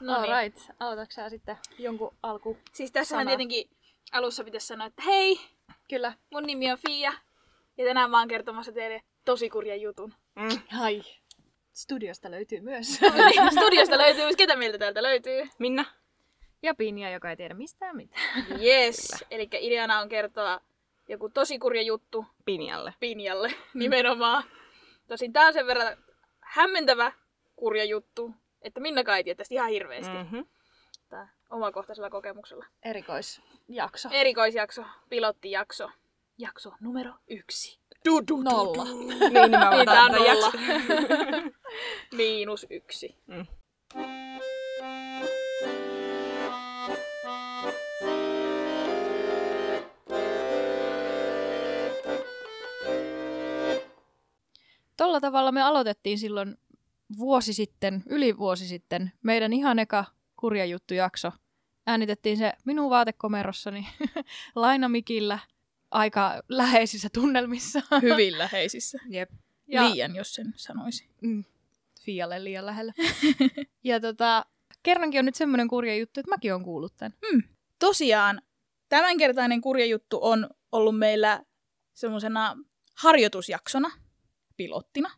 No All niin. right. Aloitatko sä sitten jonkun alku? Siis tässähän Sana. tietenkin alussa pitäisi sanoa, että hei, Kyllä. mun nimi on Fia. Ja tänään mä oon kertomassa teille tosi kurjan jutun. Mm. Ai. Studiosta löytyy myös. Studiosta löytyy, ketä meiltä täältä löytyy? Minna? ja Pinja, joka ei tiedä mistään mitään. Yes. Eli ideana on kertoa joku tosi kurja juttu Pinjalle. Pinjalle nimenomaan. Tosin tää on sen verran hämmentävä kurja juttu, että Minna ei tiedä tästä ihan hirveästi. Mm. Mm-hmm. Tää omakohtaisella kokemuksella. Erikoisjakso. Erikoisjakso, pilottijakso. Jakso numero yksi. Du, du, du, Nolla. du. Niin, mä Niin, tää on otan nolla. jakso. Miinus yksi. Mm. Tolla tavalla me aloitettiin silloin vuosi sitten, yli vuosi sitten, meidän ihan eka kurja juttu jakso. Äänitettiin se minun vaatekomerossani lainamikillä aika läheisissä tunnelmissa. Hyvin läheisissä. Jep. Ja... Liian, jos sen sanoisi. Mm, Fialle liian lähellä. ja tota, kerrankin on nyt semmoinen kurja juttu, että mäkin on kuullut tämän. Tosiaan, tämänkertainen kurja juttu on ollut meillä semmoisena harjoitusjaksona, pilottina.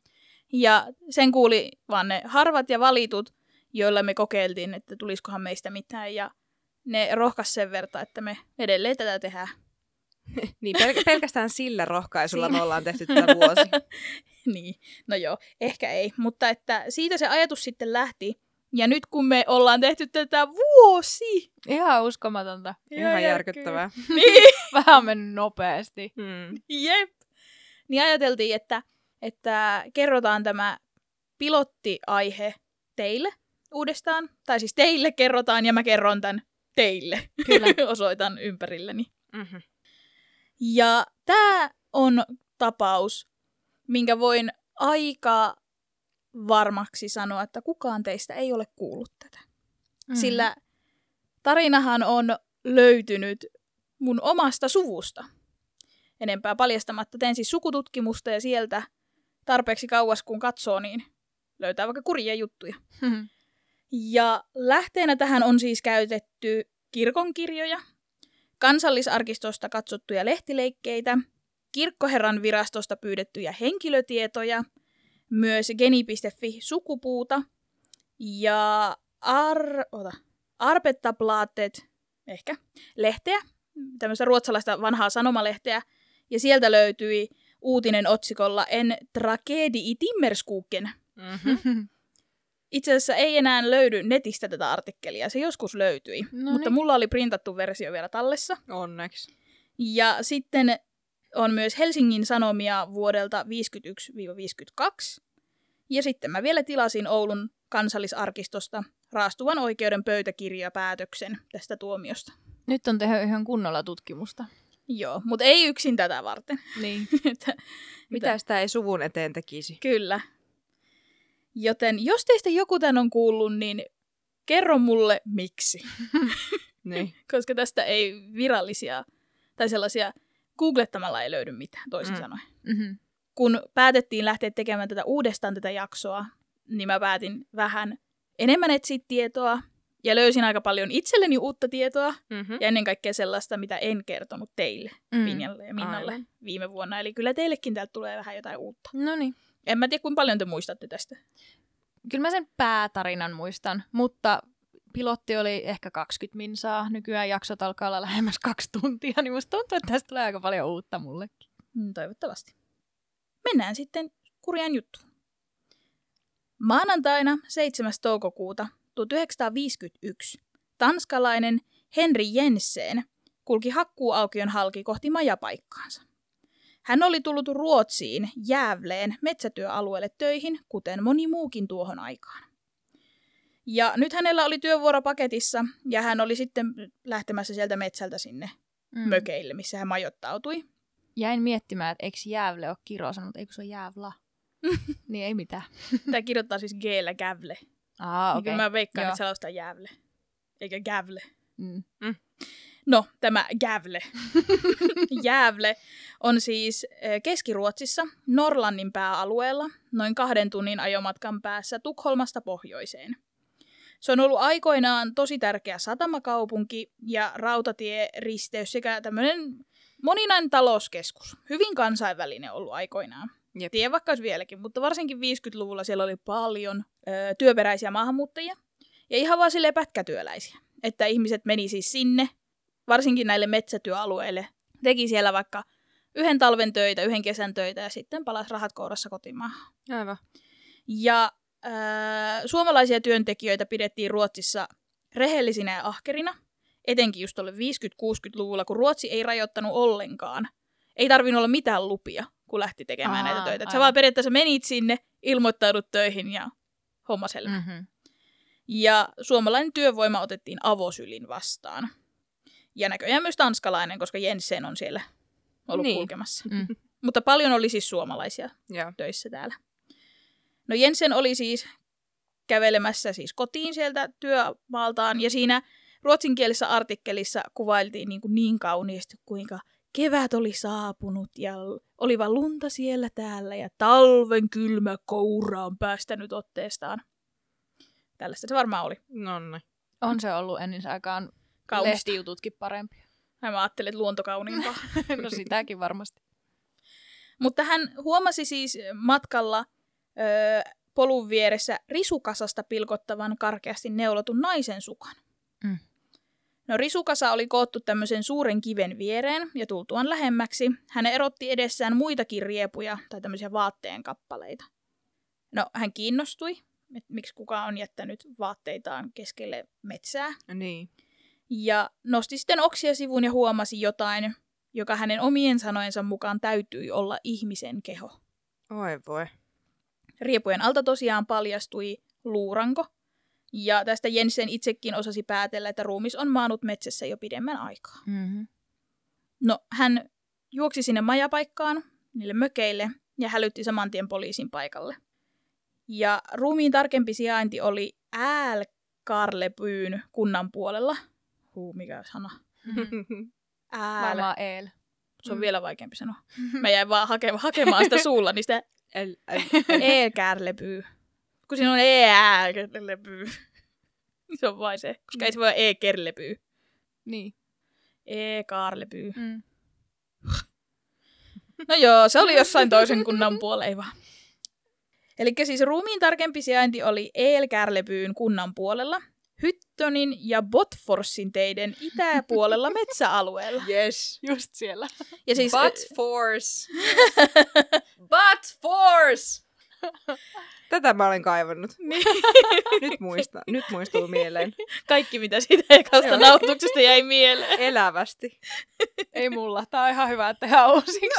Ja sen kuuli vaan ne harvat ja valitut, joilla me kokeiltiin, että tulisikohan meistä mitään. Ja ne rohkas sen verran, että me edelleen tätä tehdään. Niin, pel- pelkästään sillä rohkaisulla me ollaan tehty tätä vuosi. niin, no joo, ehkä ei. Mutta että siitä se ajatus sitten lähti. Ja nyt kun me ollaan tehty tätä vuosi, Ihan uskomatonta. Ihan järkyttävää. niin Vähän on mennyt nopeasti. Mm. Jep. Niin ajateltiin, että, että kerrotaan tämä pilottiaihe teille uudestaan. Tai siis teille kerrotaan ja mä kerron tämän teille. Kyllä. Osoitan ympärilleni. Mm-hmm. Ja tämä on tapaus, minkä voin aika varmaksi sanoa, että kukaan teistä ei ole kuullut tätä. Mm. Sillä tarinahan on löytynyt mun omasta suvusta. Enempää paljastamatta tein siis sukututkimusta ja sieltä tarpeeksi kauas kun katsoo, niin löytää vaikka kurjia juttuja. Mm. Ja lähteenä tähän on siis käytetty kirkonkirjoja, kansallisarkistosta katsottuja lehtileikkeitä, kirkkoherran virastosta pyydettyjä henkilötietoja, myös geni.fi sukupuuta ja ar, ota, Arbetabladet, ehkä, lehteä, tämmöistä ruotsalaista vanhaa sanomalehteä, ja sieltä löytyi uutinen otsikolla En tragedi i Timmerskuken. Mm-hmm. Itse asiassa ei enää löydy netistä tätä artikkelia, se joskus löytyi, No mutta niin. mulla oli printattu versio vielä tallessa. Onneksi. Ja sitten on myös Helsingin Sanomia vuodelta 51-52. Ja sitten mä vielä tilasin Oulun kansallisarkistosta raastuvan oikeuden pöytäkirjapäätöksen tästä tuomiosta. Nyt on tehty ihan kunnolla tutkimusta. Joo, mutta ei yksin tätä varten. Niin. Että- Mitä sitä ei suvun eteen tekisi? Kyllä. Joten jos teistä joku tän on kuullut, niin kerro mulle miksi. Niin. Koska tästä ei virallisia tai sellaisia googlettamalla ei löydy mitään, toisin mm. sanoen. Mm-hmm. kun päätettiin lähteä tekemään tätä uudestaan tätä jaksoa, niin mä päätin vähän enemmän etsiä tietoa ja löysin aika paljon itselleni uutta tietoa Mm-hmm. ja ennen kaikkea sellaista, mitä en kertonut teille, Mm. Pinjalle ja Minnalle Aivan. viime vuonna. Eli kyllä teillekin täältä tulee vähän jotain uutta. No niin. En mä tiedä, kuinka paljon te muistatte tästä. Kyllä mä sen päätarinan muistan, mutta pilotti oli ehkä 20 minsaa. Nykyään jaksot alkaa olla lähemmäs kaksi tuntia, niin musta tuntuu, että tästä tulee aika paljon uutta mullekin. Mm, toivottavasti. Mennään sitten kurjaan juttuun. Maanantaina 7. toukokuuta 1951 tanskalainen Henri Jensen kulki hakkuuaukion halki kohti majapaikkaansa. Hän oli tullut Ruotsiin Jäävleen metsätyöalueelle töihin, kuten moni muukin tuohon aikaan. Ja nyt hänellä oli työvuoro paketissa ja hän oli sitten lähtemässä sieltä metsältä sinne Mm. mökeille, missä hän majoittautui. Jäin miettimään, että eikö Jäävle ole Kiro sanonut, eikö se ole Jäävla? niin ei mitään. Tämä kirjoittaa siis g gävle. Aa, Okay. Niin mä veikkaan, Joo. että se laustaa jäävle. Eikä gävle. Mm. No, tämä gävle. Jäävle on siis eh, Keski-Ruotsissa, Norlannin pääalueella, noin kahden tunnin ajomatkan päässä Tukholmasta pohjoiseen. Se on ollut aikoinaan tosi tärkeä satamakaupunki ja rautatieristeys sekä tämmöinen moninainen talouskeskus. Hyvin kansainvälinen ollut aikoinaan. Jep. Tiedän vaikka olisi vieläkin, mutta varsinkin 50-luvulla siellä oli paljon ö, työperäisiä maahanmuuttajia ja ihan vaan silleen pätkätyöläisiä. Että ihmiset meni siis sinne, varsinkin näille metsätyöalueille, teki siellä vaikka yhden talven töitä, yhden kesän töitä ja sitten palasi rahat kourassa kotimaahan. Aivan. Ja äh, suomalaisia työntekijöitä pidettiin Ruotsissa rehellisinä ja ahkerina, etenkin just tuolle 50-60-luvulla, kun Ruotsi ei rajoittanut ollenkaan. Ei tarvinnut olla mitään lupia, kun lähti tekemään Aa, näitä töitä. Sä vaan periaatteessa menit sinne, ilmoittaudut töihin ja homma selvä. Mm. Mm-hmm. Ja suomalainen työvoima otettiin avosylin vastaan. Ja näköjään myös tanskalainen, koska Jensen on siellä ollut Niin. kulkemassa. Mm. Mutta paljon oli siis suomalaisia Joo. töissä täällä. No Jensen oli siis kävelemässä siis kotiin sieltä työmaaltaan ja siinä ruotsinkielisessä artikkelissa kuvailtiin niin, kuin niin kauniisti, kuinka kevät oli saapunut ja oli vaan lunta siellä täällä ja talven kylmä koura on päästänyt otteestaan. Tällaista se varmaan oli. Nonni. On se ollut ennisaikaan Kaunista. lehtijututkin parempia. Mä ajattelin, että luonto kauniimpaa. no sitäkin varmasti. Mutta hän huomasi siis matkalla ö, polun vieressä risukasasta pilkottavan karkeasti neulotun naisen sukan. Mm. No risukasa oli koottu tämmöisen suuren kiven viereen ja tultuaan lähemmäksi hän erotti edessään muitakin riepuja tai tämmöisiä vaatteen kappaleita. No hän kiinnostui, että miksi kukaan on jättänyt vaatteitaan keskelle metsää Niin. ja nosti sitten oksia sivuun ja huomasi jotain, joka hänen omien sanojensa mukaan täytyi olla ihmisen keho. Oi voi. Riepujen alta tosiaan paljastui luuranko, ja tästä Jensen itsekin osasi päätellä, että ruumis on maanut metsässä jo pidemmän aikaa. Mm-hmm. No, hän juoksi sinne majapaikkaan, niille mökeille, ja hälytti saman tien poliisin paikalle. Ja ruumiin tarkempi sijainti oli Älkarlepyyn kunnan puolella. Huu, mikä sana. Ääl. Varmaan Eel. Se on vielä vaikeampi sanoa. Mä jäin vaan hake- hakemaan sitä suulla, niin sitä El, el, e-kärlepyy. Kun siinä on e-kärlepyy. se on vain se, koska ei se voi olla e-kerlepyy. Niin. E-kaarlepyy. Mm. No joo, se oli jossain toisen kunnan puolella, vaan. Eli siis ruumiin tarkempi sijainti oli Eelkärlepyyn kunnan puolella, Hyttonin ja Botforsin teiden itäpuolella metsäalueella. yes. Just siellä. Ja siis, But force. Tätä mä olen kaivannut. Niin. Nyt, muista, nyt muistuu mieleen. kaikki mitä siitä ekasta nautuksesta jäi mieleen. Elävästi. Ei mulla. Tää on ihan hyvä, että tehdään uusiksi.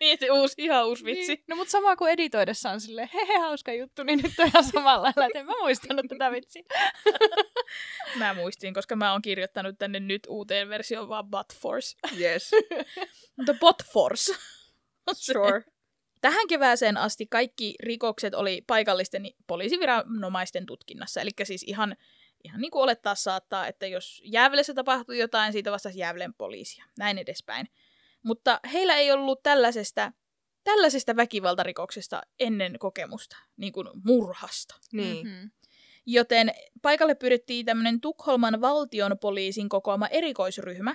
Niin, se uusi, ihan uusi vitsi. Niin. No mutta sama kuin editoidessa on silleen, hehe, hauska juttu, niin nyt on ihan samalla lailla, että en mä muistanut tätä vitsiä. Mä muistin, koska mä oon kirjoittanut tänne nyt uuteen versioon vaan But Force. Yes. Mutta Bot Force. Sure. Tähän kevääseen asti kaikki rikokset oli paikallisten poliisiviranomaisten tutkinnassa. Eli siis ihan, ihan niin kuin olettaa saattaa, että jos Jäävelessä tapahtui jotain, siitä vastasi Jäävelen poliisia. Näin edespäin. Mutta heillä ei ollut tällaisesta, tällaisesta väkivaltarikoksesta ennen kokemusta, niin kuin murhasta. Niin. Mm-hmm. Joten paikalle pyydettiin tämmöinen Tukholman valtion poliisin kokoama erikoisryhmä,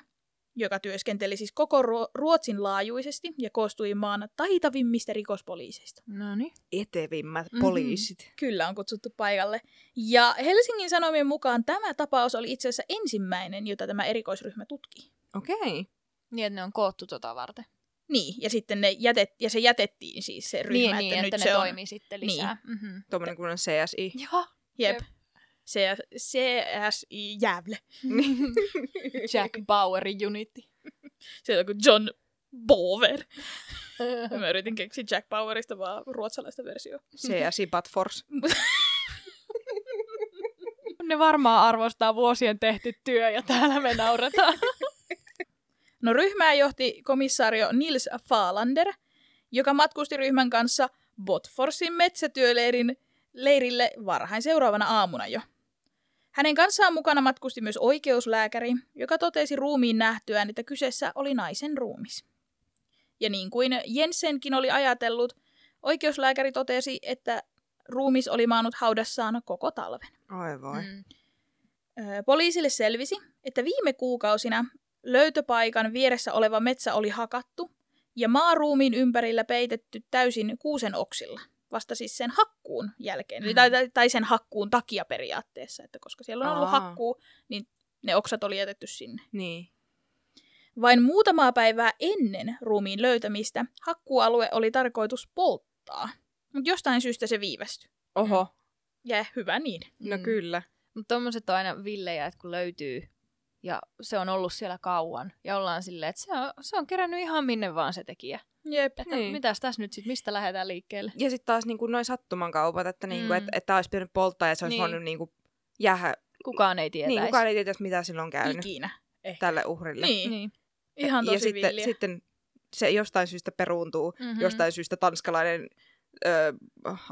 joka työskenteli siis koko Ruo- Ruotsin laajuisesti ja koostui maan taitavimmista rikospoliiseista. No niin. Etevimmät Mhm. poliisit. Kyllä on kutsuttu paikalle. Ja Helsingin Sanomien mukaan tämä tapaus oli itse asiassa ensimmäinen, jota tämä erikoisryhmä tutki. Okei. Okay. Niin, että ne on koottu tota varten. Niin, ja sitten ne jätet, ja se jätettiin siis se ryhmä, niin, että, niin, nyt että ne se on... toimii sitten lisää. Niin. Mm-hmm. Tuommoinen kuin on CSI. Joo. Jep. Jep. Se, CSI Jävle. Jack Bauerin unitti. Se on kuin John Bover. Mä yritin keksiä Jack Powerista vaan ruotsalaista versiota. CSI But Force. ne varmaan arvostaa vuosien tehty työ ja täällä me nauretaan. No ryhmää johti komissaario Nils Faalander, joka matkusti ryhmän kanssa Botforsin metsätyöleirin leirille varhain seuraavana aamuna jo. Hänen kanssaan mukana matkusti myös oikeuslääkäri, joka totesi ruumiin nähtyään, että kyseessä oli naisen ruumis. Ja niin kuin Jensenkin oli ajatellut, oikeuslääkäri totesi, että ruumis oli maannut haudassaan koko talven. Oi voi. Mm. Poliisille selvisi, että viime kuukausina löytöpaikan vieressä oleva metsä oli hakattu ja maaruumiin ympärillä peitetty täysin kuusen oksilla. Vasta siis sen hakkuun jälkeen, Mm. tai, tai, tai sen hakkuun takia periaatteessa, että koska siellä on ollut Aa. hakkuu, niin ne oksat oli jätetty sinne. Niin. Vain muutamaa päivää ennen ruumiin löytämistä hakkuualue oli tarkoitus polttaa, mutta jostain syystä se viivästyi. Oho. Ja hyvä niin. No Mm. kyllä. Mutta tommoset on aina villejä, että kun löytyy ja se on ollut siellä kauan ja ollaan silleen, että se on, se on kerännyt ihan minne vaan se tekijä. Jep. Että Niin. niin. mitäs tässä nyt sitten, mistä lähdetään liikkeelle? Ja sitten taas niinku noin sattumankaupat, että niinku, Mm. et, että olisi pitänyt polttaa ja se olisi Niin. voinut niinku jäädä. Kukaan ei tietäisi. Niin, kukaan ei tiedä, mitä sillä on käynyt Ikinä. Ehkä. tälle uhrille. Niin. Niin. Ihan tosi ja sitten, sitten se jostain syystä peruuntuu. Mm-hmm. Jostain syystä tanskalainen ö,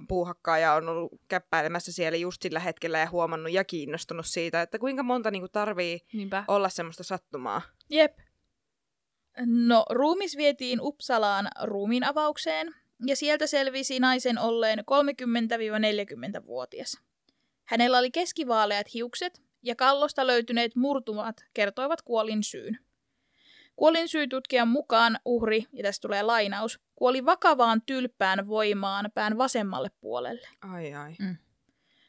puuhakkaaja on ollut käppäilemässä siellä just sillä hetkellä ja huomannut ja kiinnostunut siitä, että kuinka monta niinku tarvii Niinpä. olla semmoista sattumaa. Jep. No, ruumis vietiin Uppsalaan ruumiin avaukseen, ja sieltä selvisi naisen olleen 30-40-vuotias. Hänellä oli keskivaaleat hiukset, ja kallosta löytyneet murtumat kertoivat kuolin syyn. Kuolin syytutkijan mukaan uhri, ja tästä tulee lainaus, kuoli vakavaan tylppään voimaan pään vasemmalle puolelle. Ai ai.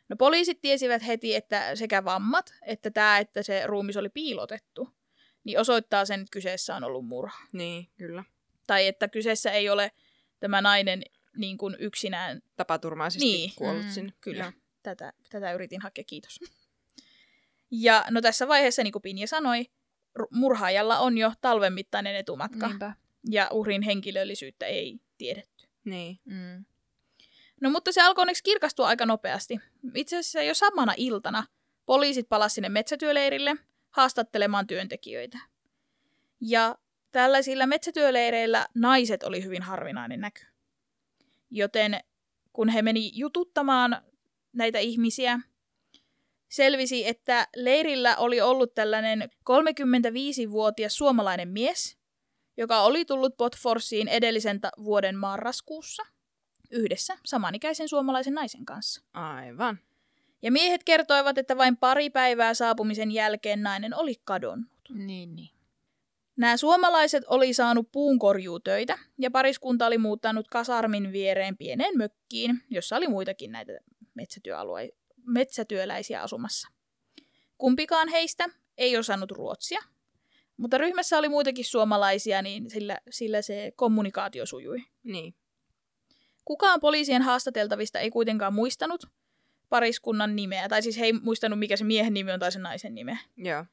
No poliisit tiesivät heti, että sekä vammat, että tämä, että se ruumis oli piilotettu, niin osoittaa sen, että kyseessä on ollut murha. Niin, kyllä. Tai että kyseessä ei ole tämä nainen niin kuin yksinään. Tapaturmaisesti Niin. kuollut Mm, sinne. Kyllä, tätä, tätä yritin hakea, kiitos. Ja no tässä vaiheessa, niin kuin Pinja sanoi, murhaajalla on jo talven mittainen etumatka, Niinpä. Ja uhrin henkilöllisyyttä ei tiedetty. Niin. Mm. No mutta se alkoi onneksi kirkastua aika nopeasti. Itse asiassa jo samana iltana poliisit palasivat sinne metsätyöleirille haastattelemaan työntekijöitä. Ja tällaisilla metsätyöleireillä naiset oli hyvin harvinainen näky. Joten kun he meni jututtamaan näitä ihmisiä, selvisi, että leirillä oli ollut tällainen 35-vuotias suomalainen mies, joka oli tullut Botforsiin edellisen ta- vuoden marraskuussa yhdessä samanikäisen suomalaisen naisen kanssa. Aivan. Ja miehet kertoivat, että vain pari päivää saapumisen jälkeen nainen oli kadonnut. Niin, niin. Nämä suomalaiset oli saanut puunkorjuutöitä ja pariskunta oli muuttanut kasarmin viereen pieneen mökkiin, jossa oli muitakin näitä metsätyöalue- metsätyöläisiä asumassa. Kumpikaan heistä ei osannut ruotsia, mutta ryhmässä oli muitakin suomalaisia, niin sillä, sillä se kommunikaatio sujui. Niin. Kukaan poliisien haastateltavista ei kuitenkaan muistanut pariskunnan nimeä, tai siis he ei muistanut, mikä se miehen nimi on tai se naisen nimeä. Joo.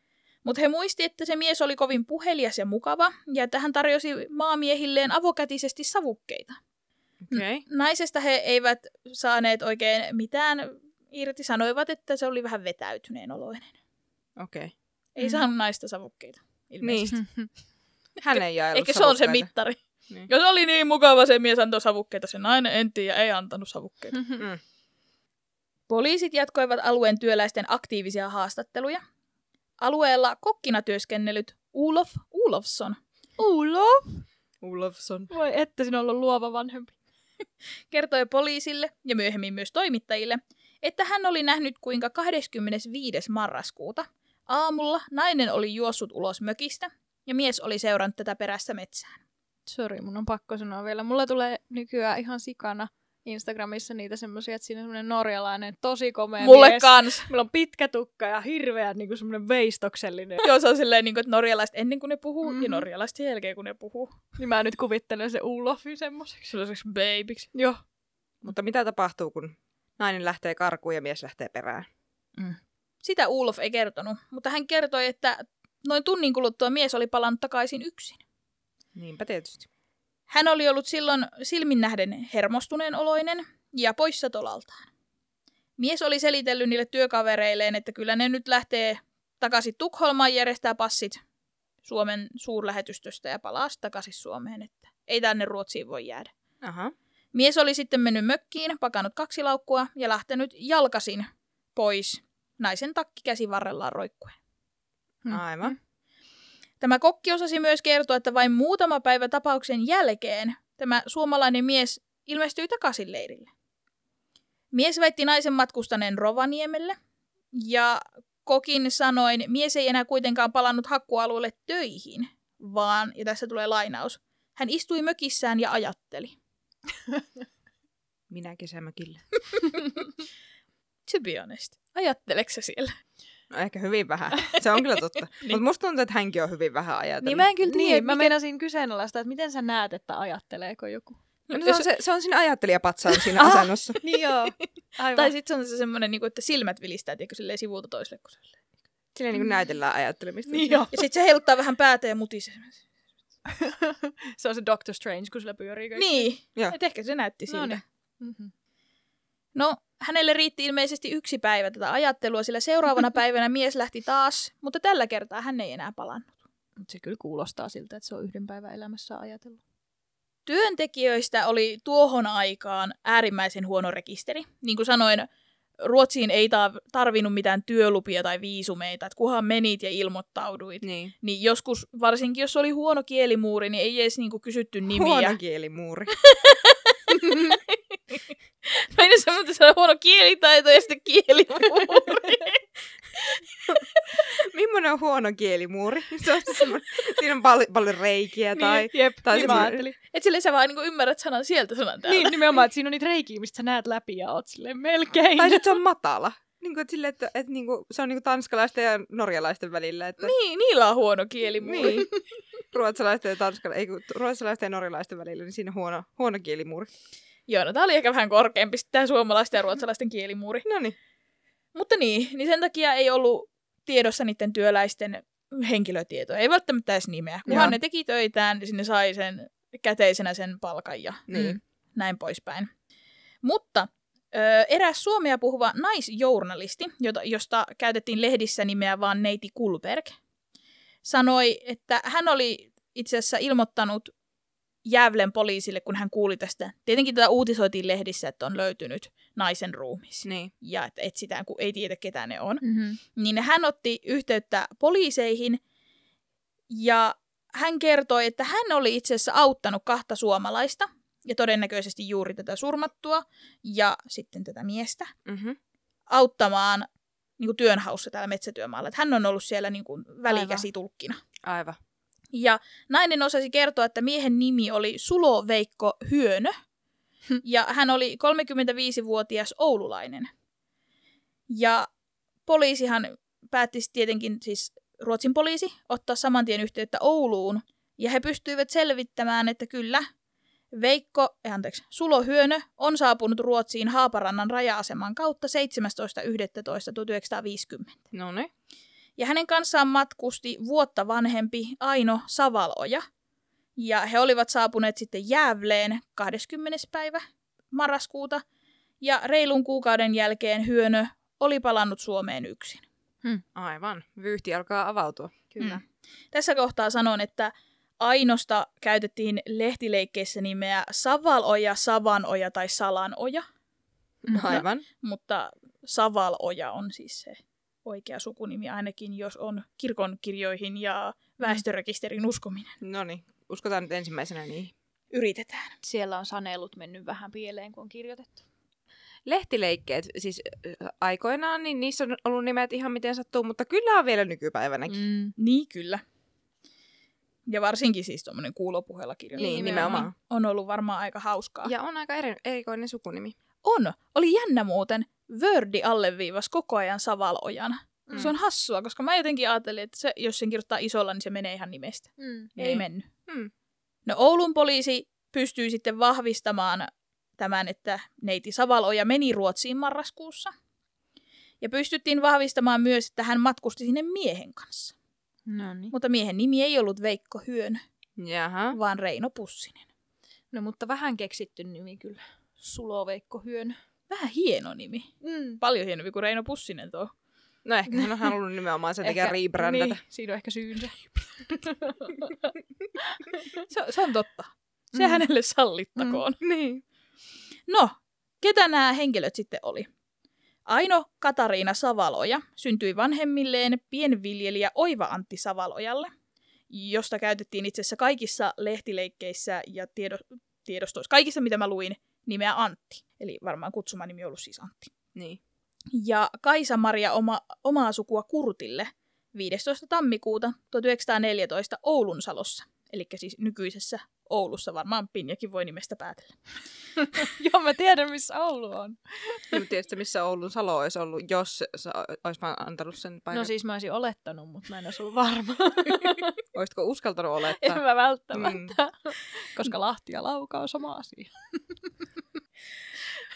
Mutta he muisti, että se mies oli kovin puhelias ja mukava, ja että hän tarjosi maamiehilleen avokätisesti savukkeita. Okei. Okay. Naisesta he eivät saaneet oikein mitään irti, sanoivat, että se oli vähän vetäytyneen oloinen. Okei. Okay. Ei Mm. saanut naista savukkeita, ilmeisesti. Niin. Hän ei jaellut Ehkä se on se mittari. Niin. Jos oli niin mukava, se mies antoi savukkeita, se nainen en tiedä, ei antanut savukkeita. Mm. Poliisit jatkoivat alueen työläisten aktiivisia haastatteluja. Alueella kokkina työskennellyt Ulof Ulofsson Ulo! Olofsson. Voi että sinä ollut luova vanhempi. kertoi poliisille ja myöhemmin myös toimittajille, että hän oli nähnyt kuinka 25. marraskuuta aamulla nainen oli juossut ulos mökistä ja mies oli seurannut tätä perässä metsään. Sori, mun on pakko sanoa vielä. Mulla tulee nykyään ihan sikana Instagramissa niitä semmosia, että siinä on semmoinen norjalainen, tosi komea Mulle mies. kans. Meillä on pitkä tukka ja hirveä niin kuin semmoinen veistoksellinen. Joo, se on silleen, niin kuin, että norjalaiset ennen kuin ne puhuu mm-hmm. ja Mhm. norjalaiset sen jälkeen kun ne puhuu. Niin mä nyt kuvittelen se Ulofin semmoiseksi. Sellaiseksi babyksi. Joo. Mutta mitä tapahtuu, kun nainen lähtee karkuun ja mies lähtee perään? Sitä Ulof ei kertonut, mutta hän kertoi, että noin tunnin kuluttua mies oli palannut takaisin yksin. Niinpä tietysti. Hän oli ollut silloin silmin nähden hermostuneen oloinen ja poissa tolaltaan. Mies oli selitellyt niille työkavereilleen, että kyllä ne nyt lähtee takaisin Tukholmaan järjestää passit Suomen suurlähetystöstä ja palaa takaisin Suomeen, että ei tänne Ruotsiin voi jäädä. Aha. Mies oli sitten mennyt mökkiin, pakannut kaksi laukkua ja lähtenyt jalkasin pois naisen takki käsivarrellaan roikkuen. Aivan. Tämä kokki osasi myös kertoa, että vain muutama päivä tapauksen jälkeen tämä suomalainen mies ilmestyi takaisin leirille. Mies väitti naisen matkustaneen Rovaniemelle Ja Kokin sanoin, mies ei enää kuitenkaan palannut hakkualueelle töihin, vaan, ja tässä tulee lainaus, hän istui mökissään ja ajatteli. Minä kesämökillä. To be honest. Ajatteleksä siellä? No ehkä hyvin vähän. Se on kyllä totta. Niin. Mutta musta tuntuu, että hänkin on hyvin vähän ajatellut. Niin mä en kyllä tiedä, Niin, mä mikä- meinasin kyseenalaista, että miten sä näet, että ajatteleeko joku. No, se, on se, se on siinä ajattelijapatsaan siinä Ah! asennossa. Niin joo. Aivan. Tai sitten se on se semmoinen, niin että silmät vilistää, tiedätkö, silleen sivulta toiselle. Kun se... Siinä niin näytellään ajattelemista. Niin joo. Ja sitten se heiluttaa vähän päätä ja mutisee. se on se Doctor Strange, kun sillä pyörii kaikki. Niin, et ehkä se näytti siltä. No niin. Mm-hmm. No, hänelle riitti ilmeisesti yksi päivä tätä ajattelua, sillä seuraavana päivänä mies lähti taas, mutta tällä kertaa hän ei enää palannut. Mutta se kyllä kuulostaa siltä, että se on yhden päivän elämässä ajatellut. Työntekijöistä oli tuohon aikaan äärimmäisen huono rekisteri. Niin kuin sanoin, Ruotsiin ei ta- tarvinnut mitään työlupia tai viisumeita, että kunhan menit ja ilmoittauduit. Niin. Niin joskus, varsinkin jos oli huono kielimuuri, niin ei edes niinku kysytty nimiä. Huono kielimuuri. Meidän se mutta se on huono kielitaito ja sitten kielimuuri. Millainen on huono kielimuuri? Se on semmoinen, siinä on paljon, paljon reikiä tai... niin, jep, tai niin mä semmoinen- ajattelin. Et sille sä vaan niinku ymmärrät sanan sieltä sanan täältä. Niin, nimenomaan, että siinä on niitä reikiä, mistä sä näet läpi ja oot silleen melkein. Tai sitten se on matala. Niin kuin, että, sille, että, että niin kuin, se on niin kuin tanskalaisten ja norjalaisten välillä. Että, Niin, niillä on huono kielimuuri. niin. Ruotsalaisten ja tanskalaisten, ei kun ruotsalaisten ja norjalaisten välillä, niin siinä on huono, huono kielimuuri. Joo, no tää oli ehkä vähän korkeampi tää suomalaisten ja ruotsalaisten kielimuuri. No niin. Mutta niin, niin sen takia ei ollut tiedossa niiden työläisten henkilötietoja. Ei välttämättä edes nimeä. Kunhan Joo. ne teki töitään, niin sinne sai sen käteisenä sen palkan ja Niin. näin poispäin. Mutta ö, eräs suomea puhuva naisjournalisti, jota, josta käytettiin lehdissä nimeä vaan Neiti Kulberg, sanoi, että hän oli itse asiassa ilmoittanut Jävlen poliisille, kun hän kuuli tästä. Tietenkin tätä uutisoitiin lehdissä, että on löytynyt naisen ruumis. Niin. Ja että etsitään, kun ei tiedä, ketä ne on. Mm-hmm. Niin hän otti yhteyttä poliiseihin ja hän kertoi, että hän oli itse asiassa auttanut kahta suomalaista ja todennäköisesti juuri tätä surmattua ja sitten tätä miestä Mm-hmm. auttamaan niin kuin työnhaussa täällä metsätyömaalla. Että hän on ollut siellä niin kuin välikäsitulkkina. Aivan. Ja nainen osasi kertoa, että miehen nimi oli Sulo Veikko Hyönö. Ja hän oli 35-vuotias oululainen. Ja poliisihan päätti tietenkin, siis Ruotsin poliisi, ottaa saman tien yhteyttä Ouluun. Ja he pystyivät selvittämään, että kyllä, Veikko, eh, anteeksi, Sulo Hyönö on saapunut Ruotsiin Haaparannan raja-aseman kautta 17.11.1950. No niin. Ja hänen kanssaan matkusti vuotta vanhempi Aino Savaloja. Ja he olivat saapuneet sitten Jäävleen 20. päivä marraskuuta. Ja reilun kuukauden jälkeen Hyönö oli palannut Suomeen yksin. Aivan. Vyyhti alkaa avautua. Kyllä. Mm. Tässä kohtaa sanon, että Ainosta käytettiin lehtileikkeissä nimeä Savaloja, Savanoja tai Salanoja, Aivan. mutta Savaloja on siis se oikea sukunimi ainakin, jos on kirkonkirjoihin ja väestörekisterin uskominen. No niin. Uskotaan nyt ensimmäisenä niin. Yritetään. Siellä on sanelut mennyt vähän pieleen, kun on kirjoitettu. Lehtileikkeet, siis äh, aikoinaan, niin niissä on ollut nimet ihan miten sattuu, mutta kyllä on vielä nykypäivänäkin. Mm. Niin, kyllä. Ja varsinkin siis tuommoinen kuulopuheella kirjoitus. Niin, Niin, nimenomaan. On ollut varmaan aika hauskaa. Ja on aika eri, erikoinen sukunimi. On. Oli jännä muuten. Wordi alleviivas koko ajan Savalojan. Mm. Se on hassua, koska mä jotenkin ajattelin, että se, jos sen kirjoittaa isolla, niin se menee ihan nimestä. Mm. Ei Niin. mennyt. Hmm. No Oulun poliisi pystyi sitten vahvistamaan tämän, että neiti Savaloja meni Ruotsiin marraskuussa. Ja pystyttiin vahvistamaan myös, että hän matkusti sinne miehen kanssa. No niin. Mutta miehen nimi ei ollut Veikko Hyönö, Jaha. vaan Reino Pussinen. No mutta vähän keksitty nimi kyllä. Suloveikko Hyönö. Vähän hieno nimi. Mm. Paljon hienompi kuin Reino Pussinen tuo. No ehkä hän on halunnut nimenomaan sen takia rebrändätä. Niin, siinä on ehkä syynsä. Se, se on totta. Se Mm. hänelle sallittakoon. Niin. No, ketä nämä henkilöt sitten oli? Aino Katariina Savaloja syntyi vanhemmilleen pienviljelijä Oiva Antti Savalojalle, josta käytettiin itse asiassa kaikissa lehtileikkeissä ja tiedo, tiedostoissa, kaikissa mitä mä luin, nimeä Antti. Eli varmaan kutsumanimi on ollut siis Antti. Niin. ja Kaisa-Maria oma, omaa sukua Kurtille 15. tammikuuta 1914 Oulunsalossa, eli siis nykyisessä Oulussa, varmaan Pinjakin voi nimestä päätellä. Joo, mä tiedän, missä Oulu on. Mutta tiedätkö, missä Oulun Salo olisi ollut, jos sä olisi vaan antanut sen paikan? No siis mä olisin olettanut, mutta mä en olisi ollut varma. Olisitko uskaltanut en olettaa? mä välttämättä. Koska Lahti ja Lauka on sama asia.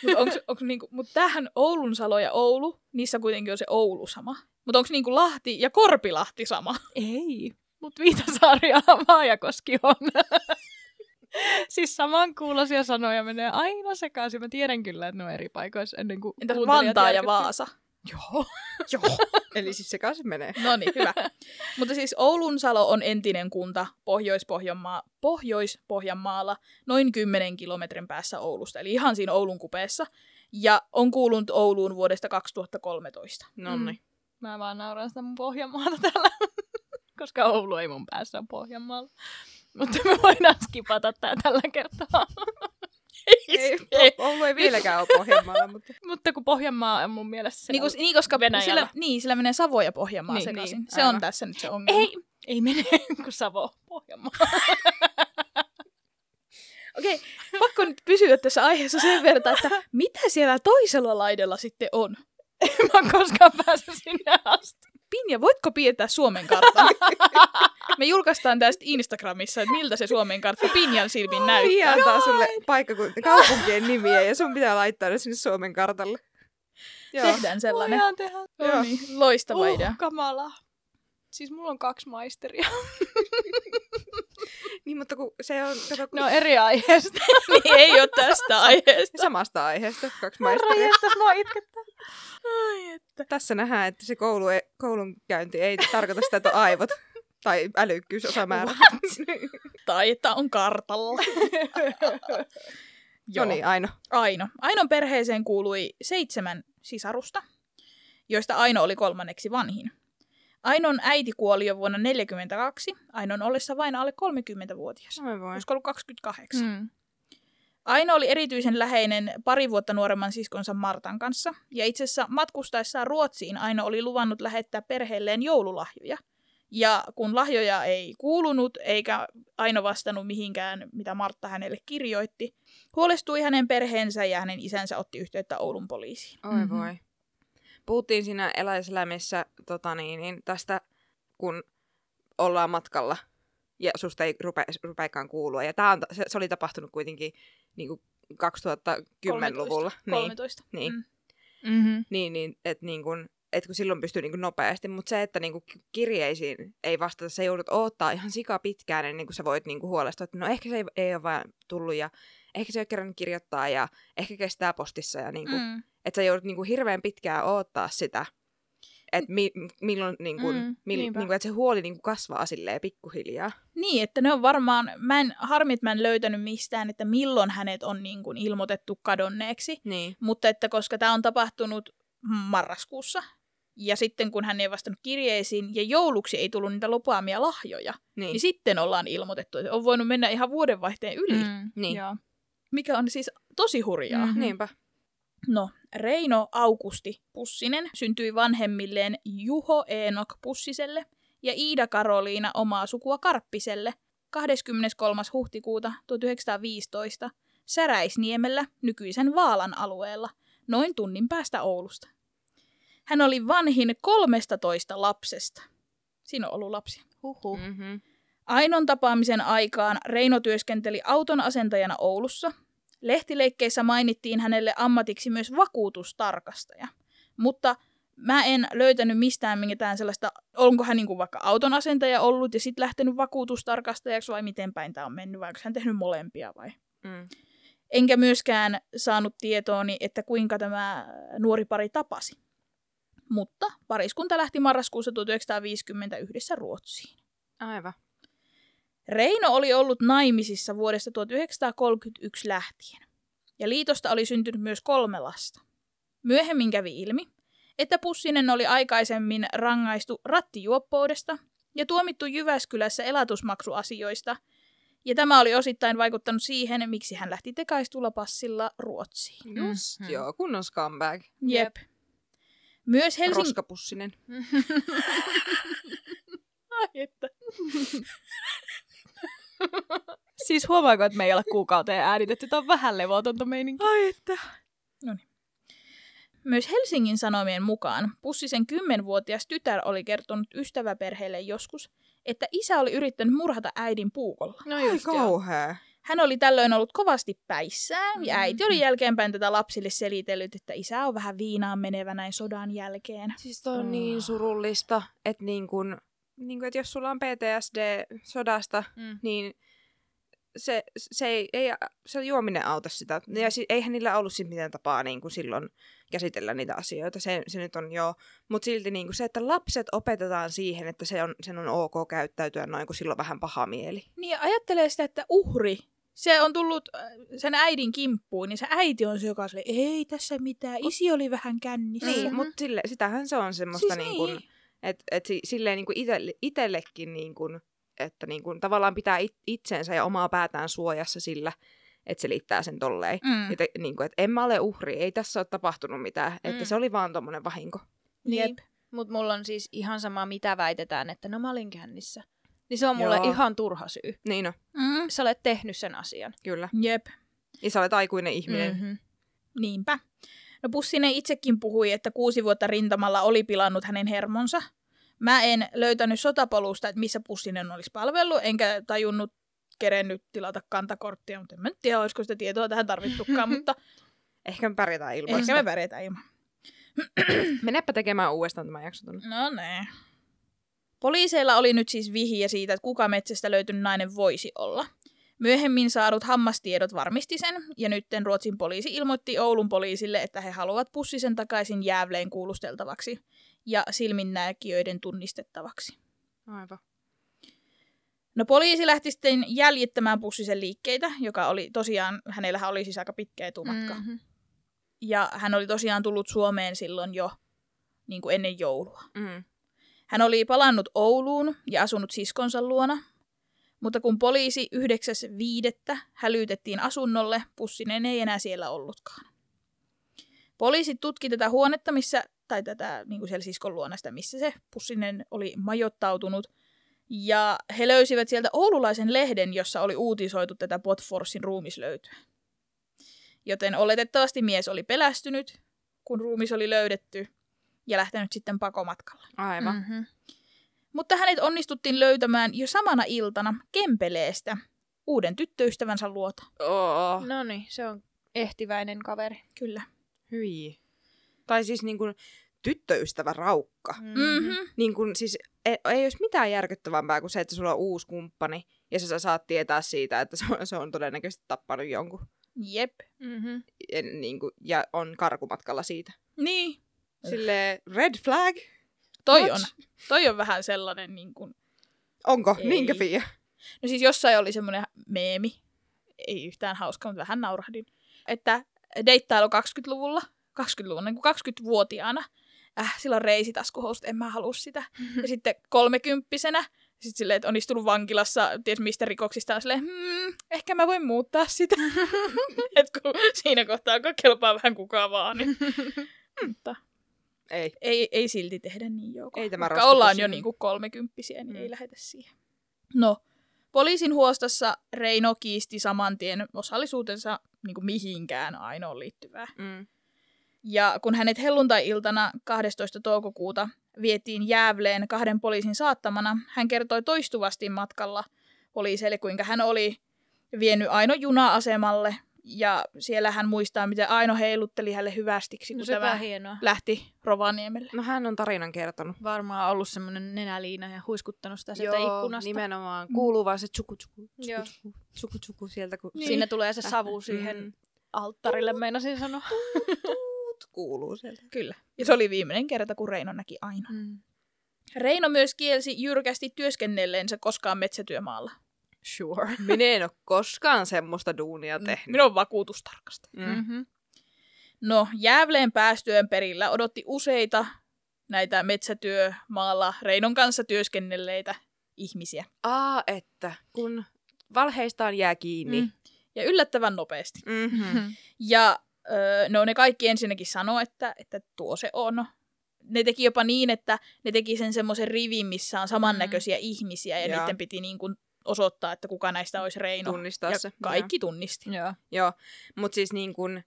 Mutta onks, onks niinku, mut tämähän Oulunsalo ja Oulu, niissä kuitenkin on se Oulu sama. Mutta onko niinku Lahti ja Korpilahti sama? Ei. Mut Viitasaari ja Vaajakoski on. siis samankuuloisia sanoja menee aina sekaisin. Mä tiedän kyllä, että ne on eri paikoissa ennen kuin Entäs Vantaa ja. Vaasa? Joo. Joo. Eli siis sekaisin menee. No niin, hyvä. Mutta siis Oulunsalo on entinen kunta Pohjois-Pohjanmaa, Pohjois-Pohjanmaalla noin 10 kilometrin päässä Oulusta, eli ihan siinä Oulun kupeessa. Ja on kuulunut Ouluun vuodesta 2013. No Mm. niin. Mä vaan nauran sitä mun Pohjanmaata täällä. Koska Oulu ei mun päässä on Pohjanmaalla. Mutta me voidaan skipata tää tällä kertaa. Ei. Oulu ei vieläkään ole Pohjanmaalla, mutta... Mutta kun Pohjanmaa on mun mielestä Niin, kus, niin koska Venäjällä. sillä, niin, sillä menee Savo ja Pohjanmaa Niin, sekaisin. niin, se on tässä nyt se ongelma. Ei, ei mene, kun Savo Pohjanmaa. Okei, pakko nyt pysyä tässä aiheessa sen verran, että mitä siellä toisella laidalla sitten on? Mä en koskaan pääse sinne asti. Pinja, voitko piirtää Suomen kartan? Me julkaistaan tästä Instagramissa, että miltä se Suomen kartta Pinjan silmin Pia näyttää. antaa sulle paikkakunt- kaupunkien nimiä ja sun pitää laittaa ne sinne Suomen kartalle. Joo. Tehdään sellainen. Voidaan tehdä. No niin, loistava Uh, idea. kamala. Siis mulla on kaksi maisteria. Niin, mutta kun se on kato, kun Ne on eri aiheesta. niin ei ole tästä aiheesta. samasta aiheesta, kaksi Herra maisteria. jestas, mua itkettää. Ai, että. Tässä nähdään, että se koulu ei, koulunkäynti ei tarkoita sitä, että on aivot tai älykkyys osamäärä. Tai että on kartalla. no niin, Aino. Aino. Ainon perheeseen kuului seitsemän sisarusta, joista Aino oli kolmanneksi vanhin. Ainon äiti kuoli jo vuonna 1942, Ainon ollessa vain alle 30-vuotias. Oi voi. Olisiko ollut 28? Mm. Aino oli erityisen läheinen pari vuotta nuoremman siskonsa Martan kanssa, ja itse asiassa matkustaessaan Ruotsiin Aino oli luvannut lähettää perheelleen joululahjoja. Ja kun lahjoja ei kuulunut, eikä Aino vastannut mihinkään, mitä Martta hänelle kirjoitti, huolestui hänen perheensä ja hänen isänsä otti yhteyttä Oulun poliisiin. Oi Mhm. voi. Puhuttiin siinä eläiselämissä tota niin, niin tästä, kun ollaan matkalla ja susta ei rupe, rupeakaan kuulua. Ja tää on, se, se oli tapahtunut kuitenkin niin kuin 2010-luvulla. 13. Niin. Mm. Mm-hmm. Niin, niin että niin kun, et kun silloin pystyy niin kun nopeasti, mutta se, että niin kun kirjeisiin ei vastata, sä joudut odottaa ihan sika pitkään ennen kuin sä voit niin kun huolestua, että no ehkä se ei, ei ole vaan tullut ja ehkä se ei ole kerran kirjoittaa ja ehkä kestää postissa ja niin kun, Mm. että sä joudut niin kun hirveän pitkään odottaa sitä, että mi, milloin, niin kun, Mm, mil, niin kun, että se huoli niin kun kasvaa silleen pikkuhiljaa. Niin, että ne on varmaan, mä en, harmi, että mä en löytänyt mistään, että milloin hänet on niin kuin ilmoitettu kadonneeksi. Niin. Mutta että koska tämä on tapahtunut marraskuussa, ja sitten kun hän ei vastannut kirjeisiin, ja jouluksi ei tullut niitä lupaamia lahjoja, niin, Niin. sitten ollaan ilmoitettu, että on voinut mennä ihan vuodenvaihteen yli, mm. Niin. Joo. mikä on siis tosi hurjaa. Mm. Niinpä. No, Reino Augusti Pussinen syntyi vanhemmilleen Juho Eenok Pussiselle ja Iida Karoliina omaa sukua Karppiselle 23. huhtikuuta 1915 Säräisniemellä nykyisen Vaalan alueella, noin tunnin päästä Oulusta. Hän oli vanhin 13 lapsesta. Siinä on ollut lapsia. Huhhuh. Mm-hmm. Ainon tapaamisen aikaan Reino työskenteli auton asentajana Oulussa. Lehtileikkeissä mainittiin hänelle ammatiksi myös vakuutustarkastaja. Mutta mä en löytänyt mistään mitään sellaista, onko hän niinku vaikka auton asentaja ollut ja sitten lähtenyt vakuutustarkastajaksi vai miten päin tämä on mennyt, vai onko hän tehnyt molempia vai? Mm. Enkä myöskään saanut tietooni, että kuinka tämä nuori pari tapasi. Mutta pariskunta lähti marraskuussa 1950 yhdessä Ruotsiin. Aivan. Reino oli ollut naimisissa vuodesta 1931 lähtien, ja liitosta oli syntynyt myös kolme lasta. Myöhemmin kävi ilmi, että Pussinen oli aikaisemmin rangaistu rattijuoppoudesta ja tuomittu Jyväskylässä elatusmaksuasioista, ja tämä oli osittain vaikuttanut siihen, miksi hän lähti tekaistulla passilla Ruotsiin. Just Mhm. joo, kunnon scumbag. Jep. Myös Helsingin... Roskapussinen. Ai, että. Siis huomaako, että me ei ole kuukauteen äänitetty? Tämä on vähän levotonta meininki. Ai että. Myös Helsingin Sanomien mukaan Pussisen kymmenvuotias tytär oli kertonut ystäväperheelle joskus, että isä oli yrittänyt murhata äidin puukolla. No Ai kauhea. Hän oli tällöin ollut kovasti päissään, ja äiti oli jälkeenpäin tätä lapsille selitellyt, että isä on vähän viinaan menevä näin sodan jälkeen. Siis toi on Ah. niin surullista, että niin kun, niin kun, että jos sulla on PTSD sodasta, Mm. niin se, se, ei, ei, se juominen auta sitä. Ja si, eihän niillä ollut sit mitään tapaa niin kuin silloin käsitellä niitä asioita. Se, se nyt on joo. Mutta silti niin kuin se, että lapset opetetaan siihen, että se on, sen on ok käyttäytyä noin, kun silloin vähän paha mieli. Niin ja ajattelee sitä, että uhri, se on tullut äh, sen äidin kimppuun, niin se äiti on se, joka on ei tässä mitään, isi oli vähän kännissä. Niin, Mhm. mutta sitähän se on semmoista, Siis niin kuin, niin. että et si, silleen niin kuin itelle, itellekin, niin kuin, että niin kuin, tavallaan pitää it, itsensä ja omaa päätään suojassa sillä, että se liittää sen tolleen. Mm. Te, niin kuin, että en mä ole uhri, ei tässä ole tapahtunut mitään, mm. että se oli vaan tommonen vahinko. Jep. Mutta mulla on siis ihan sama, mitä väitetään, että no mä olin kännissä. Niin se on mulle Joo. ihan turha syy. Niin no, Mm. Sä olet tehnyt sen asian. kyllä. Jep, Ja sä olet aikuinen ihminen. Mm. Mm-hmm. niinpä. No Pussinen itsekin puhui, että kuusi vuotta rintamalla oli pilannut hänen hermonsa. Mä en löytänyt sotapolusta, että missä Pussinen olisi palvellut, enkä tajunnut kerennyt tilata kantakorttia, mutta en mä tiedä, olisiko sitä tietoa tähän tarvittukaan, mutta Ehkä me pärjätään ilman ehkä me pärjätään ilman. Menepä tekemään uudestaan tämä jakso. No ne. Poliiseilla oli nyt siis vihiä siitä, että kuka metsästä löytynyt nainen voisi olla. Myöhemmin saadut hammastiedot varmisti sen, ja nytten Ruotsin poliisi ilmoitti Oulun poliisille, että he haluavat pussisen takaisin jäävleen kuulusteltavaksi ja silminnäkijöiden tunnistettavaksi. Aivan. No poliisi lähti sitten jäljittämään pussisen liikkeitä, joka oli tosiaan, hänellähän oli siis aika pitkä etumatka. Mm. Mm-hmm. Ja hän oli tosiaan tullut Suomeen silloin jo niin kuin ennen joulua. Mm. Hän oli palannut Ouluun ja asunut siskonsa luona, mutta kun poliisi 9.5. hälytettiin asunnolle, Pussinen ei enää siellä ollutkaan. Poliisi tutki tätä huonetta, missä, tai tätä niin kuin siellä siskon luona sitä, missä se Pussinen oli majoittautunut, ja he löysivät sieltä oululaisen lehden, jossa oli uutisoitu tätä Botforsin ruumislöytyä. Joten oletettavasti mies oli pelästynyt, kun ruumis oli löydetty, ja lähtenyt sitten pakomatkalle. Aivan. Mm. Mm-hmm. Mutta hänet onnistuttiin löytämään jo samana iltana Kempeleestä uuden tyttöystävänsä luota. Oh, No niin, se on ehtiväinen kaveri. Kyllä. hyi. Tai siis niin kuin tyttöystävä raukka. Mm-hmm. Niin kuin, siis ei, ei olisi mitään järkyttävämpää kuin se, että sulla on uusi kumppani ja sä saat tietää siitä, että se on, se on todennäköisesti tappanut jonkun Jep. Mm-hmm. ja, niin kuin, ja on karkumatkalla siitä. Niin. Sille red flag? Toi on. Toi on vähän sellainen niin kuin... Onko? Ei. Niinkö Fia? No siis jossain oli semmoinen meemi. Ei yhtään hauska, mutta vähän naurahdin. Että deittailu 20-luvulla, 20-luvun, niin kuin 20-vuotiaana. Äh, sillä on reisitaskuhousut, en mä halua sitä. Ja sitten kolmekymppisenä, sitten silleen, että on istunut vankilassa, ties mistä rikoksista, on silleen, hmm, ehkä mä voin muuttaa sitä. Et kun siinä kohtaa, kun kelpaa vähän kukaan vaan, niin... Mutta Ei. ei, ei silti tehdä niin joko. Ei tämä Vaikka ollaan jo niin. niinku kolmekymppisiä, niin Mm. ei lähetä siihen. No, poliisin huostassa Reino kiisti saman tien osallisuutensa niinku mihinkään ainoon liittyvää. Mm. Ja kun hänet helluntai-iltana 12. toukokuuta vietiin Jäävleen kahden poliisin saattamana, hän kertoi toistuvasti matkalla poliiseille, kuinka hän oli vienyt Aino juna-asemalle. Ja siellä hän muistaa, miten Aino heilutteli hänelle hyvästiksi, kun No tämä hienoa. lähti Rovaniemelle. No hän on tarinan kertonut. Varmaan ollut semmoinen nenäliina ja huiskuttanut sitä sieltä ikkunasta. nimenomaan. Kuuluu vaan se Joo. tsuku tsuku, tsuku tsuku sieltä, kun Niin. Siinä tulee se savu siihen Mm. alttarille, meinasin sanoa. Tuut kuuluu sieltä. Kyllä. Ja se oli viimeinen kerta, kun Reino näki Aino. Mm. Reino myös kielsi jyrkästi työskennelleensä koskaan metsätyömaalla. Sure. Minä en ole koskaan semmoista duunia tehnyt. Minun on vakuutustarkasta. Mm. Mm-hmm. No, Jäävleen päästyön perillä odotti useita näitä metsätyömaalla Reinon kanssa työskennelleitä ihmisiä. Aa, että kun valheistaan jää kiinni. Mm. Ja yllättävän nopeasti. Mm-hmm. Ja öö, no ne kaikki ensinnäkin sanoo, että, että tuo se on. ne teki jopa niin, että ne teki sen semmoisen rivin, missä on samannäköisiä mm. ihmisiä ja Joo. niiden piti niin kuin osoittaa, että kuka näistä olisi Reino. Tunnistaa ja se. kaikki tunnisti. Joo. Joo, mutta siis niin kun,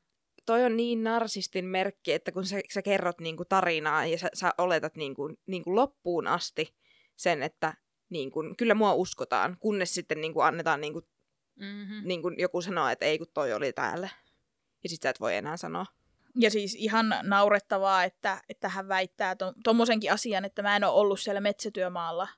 toi on niin narsistin merkki, että kun sä, sä kerrot niin kun tarinaa ja sä, sä oletat niin kun, niin kun loppuun asti sen, että niin kun, kyllä mua uskotaan, kunnes sitten niin kun annetaan niin kun, Mm-hmm. niin kun joku sanoo, että ei kun toi oli täällä. Ja sit sä et voi enää sanoa. Ja siis ihan naurettavaa, että, että hän väittää tuommoisenkin asian, että mä en ole ollut siellä metsätyömaalla,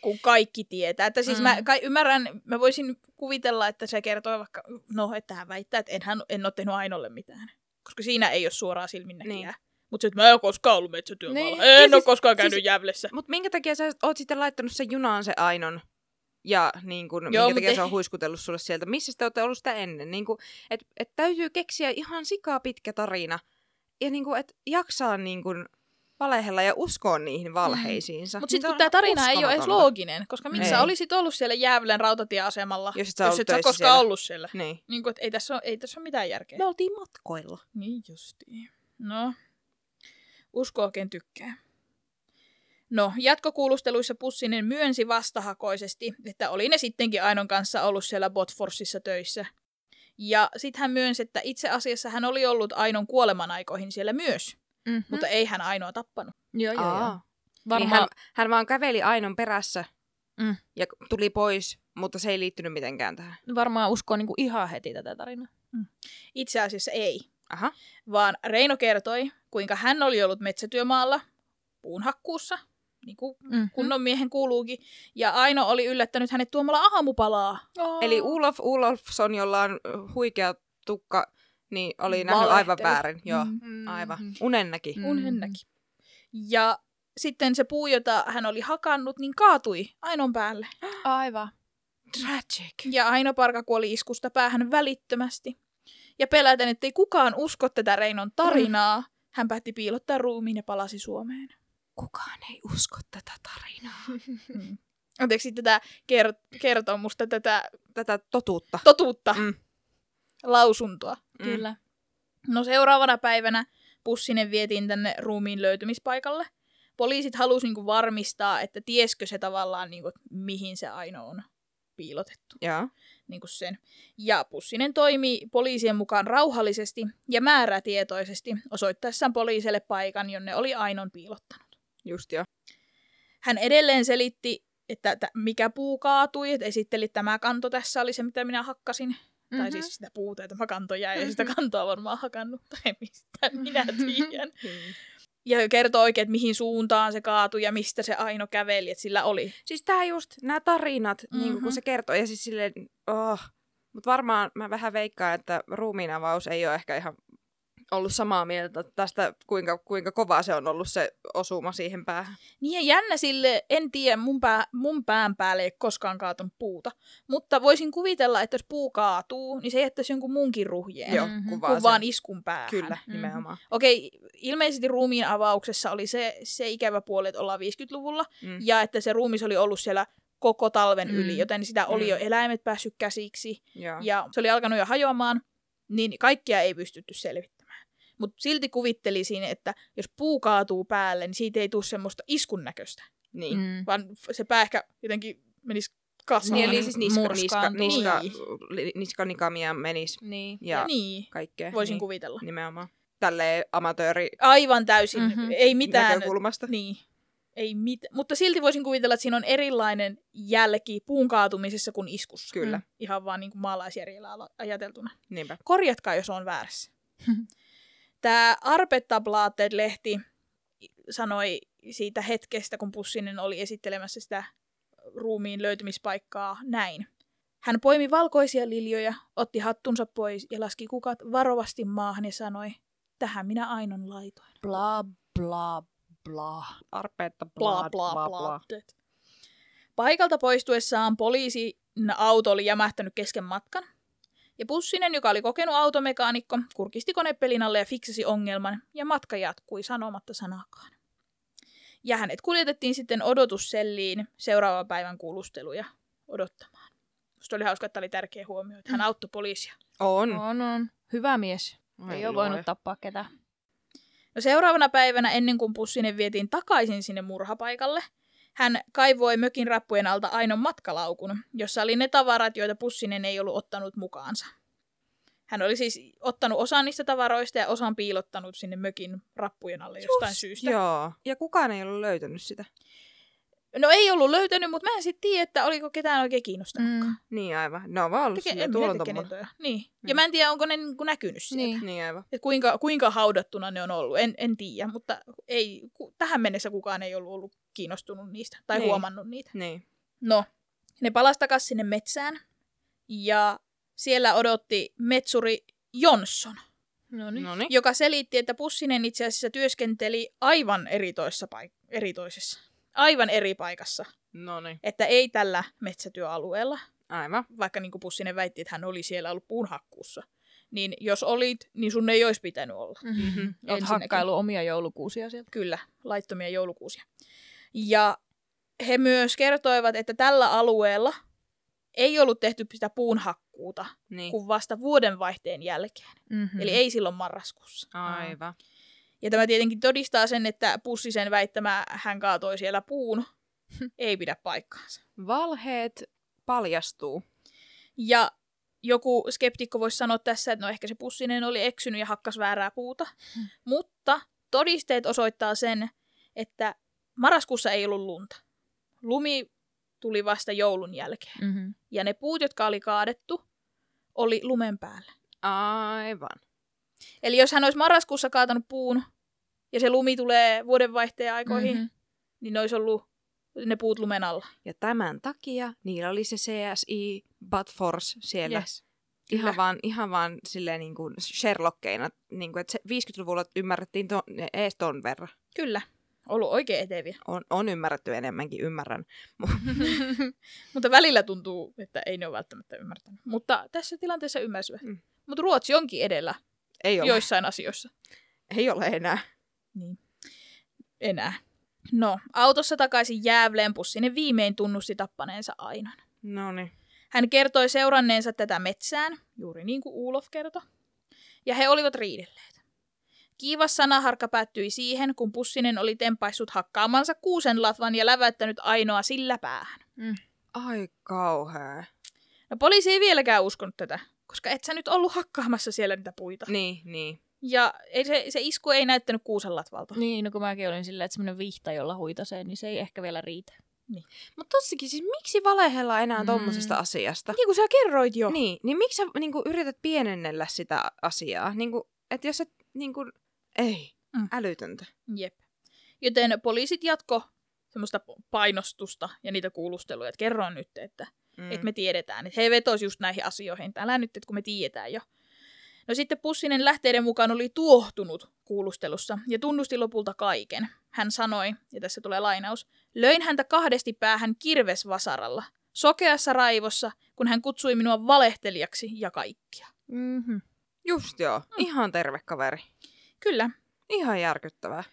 kun kaikki tietää. Että siis mm. mä kai ymmärrän, mä voisin kuvitella, että se kertoo vaikka, no, että hän väittää, että en, hän, en ole tehnyt Ainolle mitään. Koska siinä ei ole suoraa silminnäkijää. Niin. Mutta että mä en ole koskaan ollut metsätyömaalla. Niin. En Ja ole siis- koskaan käynyt siis- Jävlessä. Mutta minkä takia sä oot sitten laittanut sen junaan se Ainon? Ja niin kun, Joo, minkä takia ei- se on huiskutellut sulle sieltä? Missä te olette ollut sitä ennen? Niin että et täytyy keksiä ihan sikaa pitkä tarina. Ja niin että jaksaa niin kun, valehella ja uskoa niihin valheisiinsa. Mutta Niin sitten kun tämä tarina ei ole edes looginen, koska miksi sä olisit ollut siellä Jäävlän rautatieasemalla, Jos et sä ollut et sä koskaan siellä. ollut siellä. Niin. Niin kuin, että ei tässä ole, ei tässä ole mitään järkeä. Me oltiin matkoilla. Niin justiin. No, usko oikein tykkää. No, jatkokuulusteluissa Pussinen myönsi vastahakoisesti, että oli ne sittenkin Ainon kanssa ollut siellä Botforsissa töissä. Ja sitten hän myönsi, että itse asiassa hän oli ollut Ainon kuoleman aikoihin siellä myös, Mm-hmm. mutta ei hän Ainoa tappanut. Joo, joo, joo. Aa. Varmaan, Niin hän, hän vaan käveli Ainon perässä Mm. ja tuli pois, mutta se ei liittynyt mitenkään tähän. varmaan uskoo niinku ihan heti tätä tarinaa. Itse asiassa ei, Aha. vaan Reino kertoi, kuinka hän oli ollut metsätyömaalla puunhakkuussa, niin kuin Mm-hmm. kunnon miehen kuuluukin, ja Aino oli yllättänyt hänet tuomalla aamupalaa. Oh. Eli Ulof Ulofsson, jolla on huikea tukka, niin oli nähnyt aivan väärin. Joo, Mm. aivan. Mm. Unen näki. Mm. Unen näki. Ja sitten se puu, jota hän oli hakannut, niin kaatui Ainon päälle. Aivan. Tragic. Ja Aino Parka kuoli iskusta päähän välittömästi. Ja peläten, ettei kukaan usko tätä Reinon tarinaa, hän päätti piilottaa ruumiin ja palasi Suomeen. Kukaan ei usko tätä tarinaa. Mm. Anteeksi tätä ker- kertomusta, tätä Tätä totuutta. totuutta, Mm. lausuntoa. Mm. Kyllä. No seuraavana päivänä Pussinen vietiin tänne ruumiin löytymispaikalle. Poliisit halusivat niinku varmistaa, että tieskö se tavallaan, niinku, mihin se Aino on piilotettu. Joo. Niinku sen. Ja Pussinen toimi poliisien mukaan rauhallisesti ja määrätietoisesti osoittaessaan poliisille paikan, jonne oli Ainon piilottanut. Just joo. Hän edelleen selitti, että t- mikä puu kaatui, että esitteli, että tämä kanto tässä oli se, mitä minä hakkasin. Mm-hmm. Tai siis sitä puuta, että tämä kanto jäi, ja sitä kantoa varmaan hakannut, tai mistä minä tiedän. Ja kertoo oikein, että mihin suuntaan se kaatui ja mistä se Aino käveli, että sillä oli. Siis tää just, nämä tarinat, mm-hmm. niin kun se kertoo, ja siis silleen, oh. Mutta varmaan mä vähän veikkaan, että ruumiinavaus ei ole ehkä ihan ollut samaa mieltä tästä, kuinka, kuinka kova se on ollut se osuma siihen päähän. Niin ja jännä sille, en tiedä, mun, pää, mun pään päälle ei ole koskaan kaatunut puuta. Mutta voisin kuvitella, että jos puu kaatuu, niin se jättäisi jonkun munkin ruhjeen. Joo, Mhm. kuvaa Kun vaan iskun päähän. Kyllä, Mhm. nimenomaan. Okei, ilmeisesti ruumiin avauksessa oli se, se ikävä puoli, että ollaan 50-luvulla, Mm. ja että se ruumis oli ollut siellä koko talven Mm. yli, joten sitä oli Mm. jo eläimet päässyt käsiksi, Joo. ja se oli alkanut jo hajoamaan, niin kaikkia ei pystytty selvittämään. Mutta silti kuvittelisin, että jos puu kaatuu päälle, niin siitä ei tule semmoista iskun näköistä, Niin. Mm. vaan se pää ehkä jotenkin menisi kasaan. Niin, eli niin siis niska, niska, murskaantuu. niska, Niin. niskanikamia menisi Niin. ja, ja niin, kaikkea. voisin niin, kuvitella. Nimenomaan. Tälleen amatööri Aivan täysin, Mhm. mm-hmm. ei mitään. näkökulmasta. Niin. Ei mit... Mutta silti voisin kuvitella, että siinä on erilainen jälki puun kaatumisessa kuin iskussa. Kyllä. Mm. Ihan vaan niin kuin maalaisjärjellä ala- ajateltuna. Niinpä. Korjatkaa, jos on väärässä. Tämä Arbetabladet-lehti sanoi siitä hetkestä, kun Pussinen oli esittelemässä sitä ruumiin löytymispaikkaa näin. Hän poimi valkoisia liljoja, otti hattunsa pois ja laski kukat varovasti maahan ja sanoi, tähän minä Ainon laitoin. Bla, bla, bla. Arpeetta bla bla bla. bla. Paikalta poistuessaan poliisin auto oli jämähtänyt kesken matkan. Ja Pussinen, joka oli kokenut automekaanikko, kurkisti konepelin alle ja fiksasi ongelman, ja matka jatkui sanomatta sanakaan. Ja hänet kuljetettiin sitten odotusselliin seuraavan päivän kuulusteluja odottamaan. Musta oli hauska, että tämä oli tärkeä huomio, että hän auttoi poliisia. On. On, on. Hyvä mies. Ai Ei ole voinut tappaa ketään. No seuraavana päivänä, ennen kuin Pussinen vietiin takaisin sinne murhapaikalle, hän kaivoi mökin rappujen alta Ainon matkalaukun, jossa oli ne tavarat, joita Pussinen ei ollut ottanut mukaansa. Hän oli siis ottanut osan niistä tavaroista ja osan piilottanut sinne mökin rappujen alle jostain Just, syystä. Joo. Ja kukaan ei ollut löytänyt sitä. No ei ollut löytänyt, mutta mä en sitten tiedä, että oliko ketään oikein kiinnostanut. Mm. Niin aivan. Ne on vaan ollut Teke, silleen, en tuolla on. Niin. Ja mä en tiedä, onko ne niinku näkynyt sieltä. Niin. Niin aivan. Et kuinka, kuinka haudattuna ne on ollut, en, en tiedä, mutta ei, ku, tähän mennessä kukaan ei ollut, ollut kiinnostunut niistä tai Niin. huomannut niitä. Niin. No, ne palasi takaisin sinne metsään ja siellä odotti metsuri Jonsson, joka selitti, että Pussinen itse asiassa työskenteli aivan eritoissa paik- eritoisessa, aivan eri paikassa, No niin. että ei tällä metsätyöalueella, Aivan. vaikka niin kuin Pussinen väitti, että hän oli siellä ollut puunhakkuussa. Niin jos olit, niin sun ei olisi pitänyt olla. Mhm. Olet Ensinnäkin. hakkailu omia joulukuusia sieltä. Kyllä, laittomia joulukuusia. Ja he myös kertoivat, että tällä alueella ei ollut tehty sitä puunhakkuuta Niin. kuin vasta vuodenvaihteen jälkeen. Mm-hmm. Eli ei silloin marraskuussa. Aivan. Ja tämä tietenkin todistaa sen, että Pussisen väittämä hän kaatoi siellä puun ei pidä paikkaansa. Valheet paljastuu. Ja joku skeptikko voisi sanoa tässä, että no ehkä se Pussinen oli eksynyt ja hakkas väärää puuta. Hmm. Mutta todisteet osoittaa sen, että marraskuussa ei ollut lunta. Lumi tuli vasta joulun jälkeen. Mm-hmm. Ja ne puut, jotka oli kaadettu, oli lumen päällä. Aivan. Eli jos hän olisi marraskuussa kaatanut puun ja se lumi tulee vuodenvaihteen aikoihin, Mhm. mm-hmm. niin ne olisi ollut ne puut lumen alla. Ja tämän takia niillä oli se CSI But Force siellä. Yes. Ihan Kyllä. vaan, ihan vaan silleen niin kuin Sherlockkeina, niin kuin, että se 50-luvulla ymmärrettiin to, ees ton verran. Kyllä, ollut oikein eteviä. On, on ymmärretty enemmänkin, ymmärrän. Mutta välillä tuntuu, että ei ne ole välttämättä ymmärtänyt. Mutta tässä tilanteessa ymmärsivät. Mm. Mutta Ruotsi onkin edellä Ei ole, joissain asioissa. ei ole enää. Niin. Enää. No, autossa takaisin Jäävleen Pussinen viimein tunnusti tappaneensa Ainon. No niin. Hän kertoi seuranneensa tätä metsään, juuri niin kuin Ulof kertoi, ja he olivat riidelleet. Kiivas sanaharkka päättyi siihen, kun Pussinen oli tempaissut hakkaamansa kuusen latvan ja läväyttänyt Ainoa sillä päähän. Ai kauhea. No poliisi ei vieläkään uskonut tätä, koska et sä nyt ollut hakkaamassa siellä niitä puita. Niin, niin. Ja ei se, se isku ei näyttänyt kuusen latvalta. Niin, no kun mäkin olin silleen, että semmoinen vihta, jolla huitasee, niin se ei ehkä vielä riitä. Mutta tossakin, siis miksi valehella enää Mm. tommosesta asiasta? Niin kuin sä kerroit jo. Niin, niin miksi sä niin kuin, yrität pienennellä sitä asiaa? Niin kuin, että jos et, niin kuin, ei, Mm. älytöntä. Jep. Joten poliisit jatko semmoista painostusta ja niitä kuulusteluja, että kerro nyt, että Mm. että me tiedetään. Että he vetoisivat just näihin asioihin. että Älä nyt, että kun me tiedetään jo. No sitten Pussinen lähteiden mukaan oli tuohtunut kuulustelussa ja tunnusti lopulta kaiken. Hän sanoi, ja tässä tulee lainaus, löin häntä kahdesti päähän kirvesvasaralla, sokeassa raivossa, kun hän kutsui minua valehtelijaksi ja kaikkia. Mm-hmm. Just joo, mm. ihan terve kaveri. Kyllä, Ihan järkyttävää.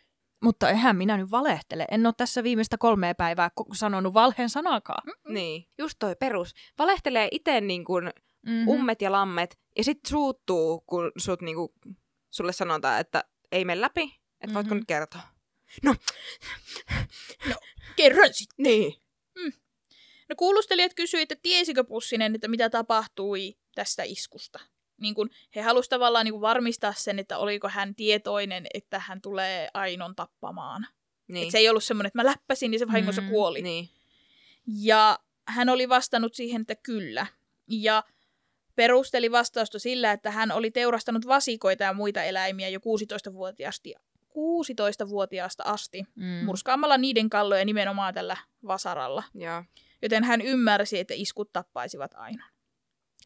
Mutta eihän minä nyt valehtele. En ole tässä viimeistä kolmea päivää sanonut valheen sanakaan. Mm. Niin, just toi perus. Valehtelee itse niin kuin Mm-hmm. ummet ja lammet, ja sitten suuttuu, kun sut niin kuin, sulle sanotaan, että ei mene läpi, että mm-hmm. voitko Mhm. nyt kertoa. No, kerran sitten. niin. No kuulustelijat kysyivät, että tiesikö Pussinen, että mitä tapahtui tästä iskusta. Niin kun he halusivat tavallaan niin kun varmistaa sen, että oliko hän tietoinen, että hän tulee Ainon tappamaan. niin. Et se ei ollut semmoinen, että mä läppäsin ja se vahingossa Mm, kuoli. Niin. Ja hän oli vastannut siihen, että kyllä. Ja perusteli vastausta sillä, että hän oli teurastanut vasikoita ja muita eläimiä jo 16-vuotiaasti, 16-vuotiaasta asti, Mm. murskaamalla niiden kalloja nimenomaan tällä vasaralla. Joo. Joten hän ymmärsi, että iskut tappaisivat aina.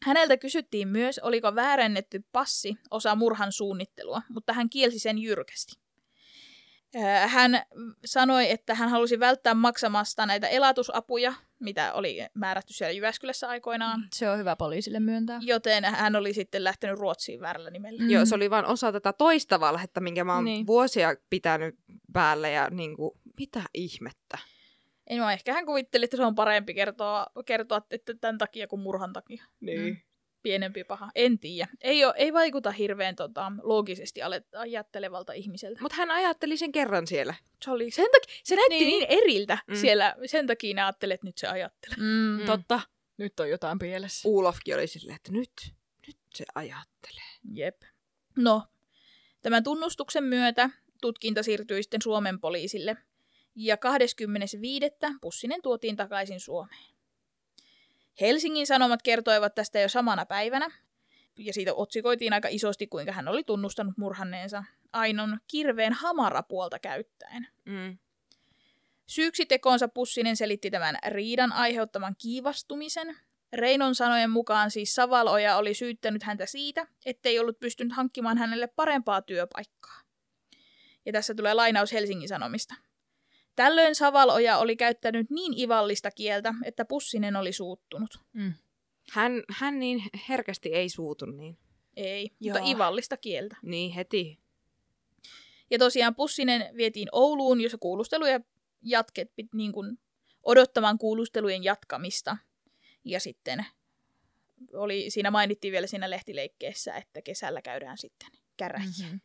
Häneltä kysyttiin myös, oliko väärennetty passi osa murhan suunnittelua, mutta hän kielsi sen jyrkästi. Hän sanoi, että hän halusi välttää maksamasta näitä elatusapuja, mitä oli määrätty siellä Jyväskylässä aikoinaan, Se on hyvä poliisille myöntää. joten hän oli sitten lähtenyt Ruotsiin väärällä nimellä. Mm. Joo, se oli vain osa tätä toista valhetta, minkä mä oon Niin. niin. vuosia pitänyt päällä ja niin kuin, mitä ihmettä. Ei, no, ehkä hän kuvitteli, että se on parempi kertoa, kertoa että tämän takia kuin murhan takia. Niin. pienempi paha. En tiedä. Ei, oo, ei vaikuta hirveän tota, loogisesti ajattelevalta ihmiseltä. Mutta hän ajatteli sen kerran siellä. Se, oli, sen takia, se näytti niin, Niin. eriltä Mm. mm. siellä. Sen takia ne ajattelee, että nyt se ajattelee. Mm, Mm. Totta. Nyt on jotain pielessä. Ulofkin oli silleen, että nyt, nyt se ajattelee. Jep. No, tämän tunnustuksen myötä tutkinta siirtyi sitten Suomen poliisille. Ja 25. Pussinen tuotiin takaisin Suomeen. Helsingin Sanomat kertoivat tästä jo samana päivänä, ja siitä otsikoitiin aika isosti, kuinka hän oli tunnustanut murhanneensa Ainon kirveen hamarapuolta käyttäen. Mm. Syyksi tekoonsa Pussinen selitti tämän riidan aiheuttaman kiivastumisen. Reinon sanojen mukaan siis Savaloja oli syyttänyt häntä siitä, ettei ollut pystynyt hankkimaan hänelle parempaa työpaikkaa. Ja tässä tulee lainaus Helsingin Sanomista. Tällöin Savaloja oli käyttänyt niin ivallista kieltä, että Pussinen oli suuttunut. Mm. Hän, hän niin herkästi ei suutu niin. Ei, Joo. mutta ivallista kieltä. Niin heti. Ja tosiaan Pussinen vietiin Ouluun, jossa kuulusteluja jatket, niin kuin odottamaan kuulustelujen jatkamista. Ja sitten oli, siinä mainittiin vielä siinä lehtileikkeessä, että kesällä käydään sitten käräjiä. Mhm.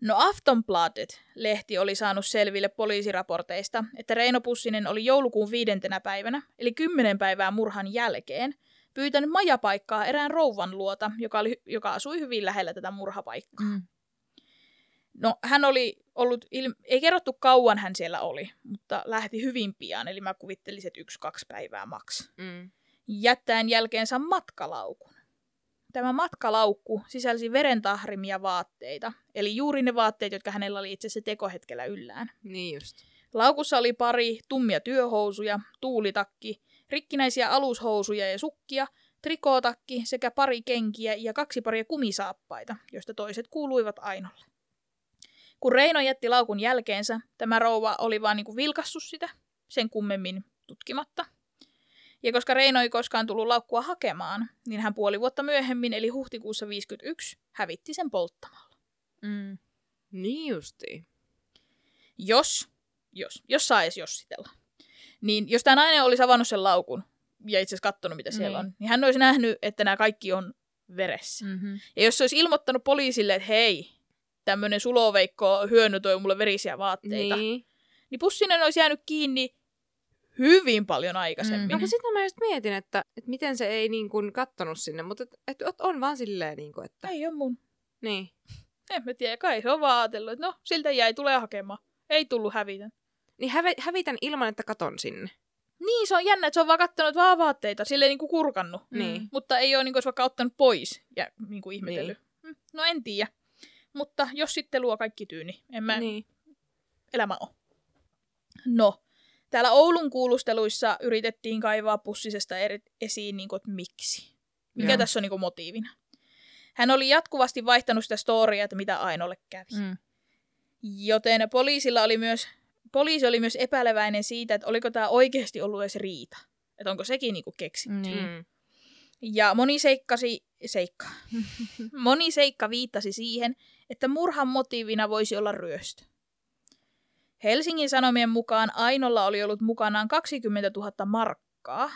No Aftonbladet-lehti oli saanut selville poliisiraporteista, että Reino Pussinen oli joulukuun viidentenä päivänä, eli kymmenen päivää murhan jälkeen, pyytänyt majapaikkaa erään rouvan luota, joka, oli, joka asui hyvin lähellä tätä murhapaikkaa. Mm. No hän oli ollut, il... ei kerrottu kauan hän siellä oli, mutta lähti hyvin pian, eli mä kuvittelisin, että yksi-kaksi päivää maks. Mm. Jättäen jälkeensä matkalaukun. Tämä matkalaukku sisälsi verentahrimia vaatteita, eli juuri ne vaatteet, jotka hänellä oli itse asiassa tekohetkellä yllään. Niin just. Laukussa oli pari tummia työhousuja, tuulitakki, rikkinäisiä alushousuja ja sukkia, trikootakki sekä pari kenkiä ja kaksi paria kumisaappaita, joista toiset kuuluivat Ainolle. Kun Reino jätti laukun jälkeensä, tämä rouva oli vaan niinku vilkassut sitä, sen kummemmin tutkimatta. Ja koska Reino ei koskaan tullut laukkua hakemaan, niin hän puoli vuotta myöhemmin, eli huhtikuussa 51, hävitti sen polttamalla. Mm. Niin justiin. jos, jos, jos saa edes jossitella, niin jos tämä nainen olisi avannut sen laukun ja itse asiassa katsonut, mitä siellä Niin. on, niin hän olisi nähnyt, että nämä kaikki on veressä. Mm. Mm-hmm. Ja jos se olisi ilmoittanut poliisille, että hei, tämmöinen suloveikko hyöny toi mulle verisiä vaatteita, niin. Niin. niin Pussinen olisi jäänyt kiinni hyvin paljon aikaisemmin. Mm. No kun sitten mä just mietin, että, että miten se ei niin kuin kattonut sinne, mutta et, et on vaan silleen, niin kuin, että... Ei ole mun. Niin. En mä tiedä, kai se on vaan ajatellut, että no, siltä jäi, tulee hakemaan. Ei tullut hävitä. Niin häve, hävitän ilman, että katon sinne. Niin, se on jännä, että se on vaan kattonut vaan vaatteita, silleen niin kuin kurkannut. Niin. Mutta ei ole niin kuin, vaikka ottanut pois ja niin kuin ihmetellyt. Niin. No en tiedä. Mutta jos sitten luo kaikki tyyni, en mä niin. Elämä ole. No, täällä Oulun kuulusteluissa yritettiin kaivaa pussisesta eri, esiin, niin kuin, että miksi. Mikä Joo. tässä on niin kuin, motiivina. Hän oli jatkuvasti vaihtanut sitä storia, että mitä Ainolle kävi. Mm. Joten poliisilla oli myös, poliisi oli myös epäileväinen siitä, että oliko tämä oikeasti ollut edes riita. Että onko sekin niinku keksitty. Niin. Mm. Ja moni seikkasi, seikka. moni seikka viittasi siihen, että murhan motiivina voisi olla ryöstö. Helsingin Sanomien mukaan Ainolla oli ollut mukanaan 20 000 markkaa,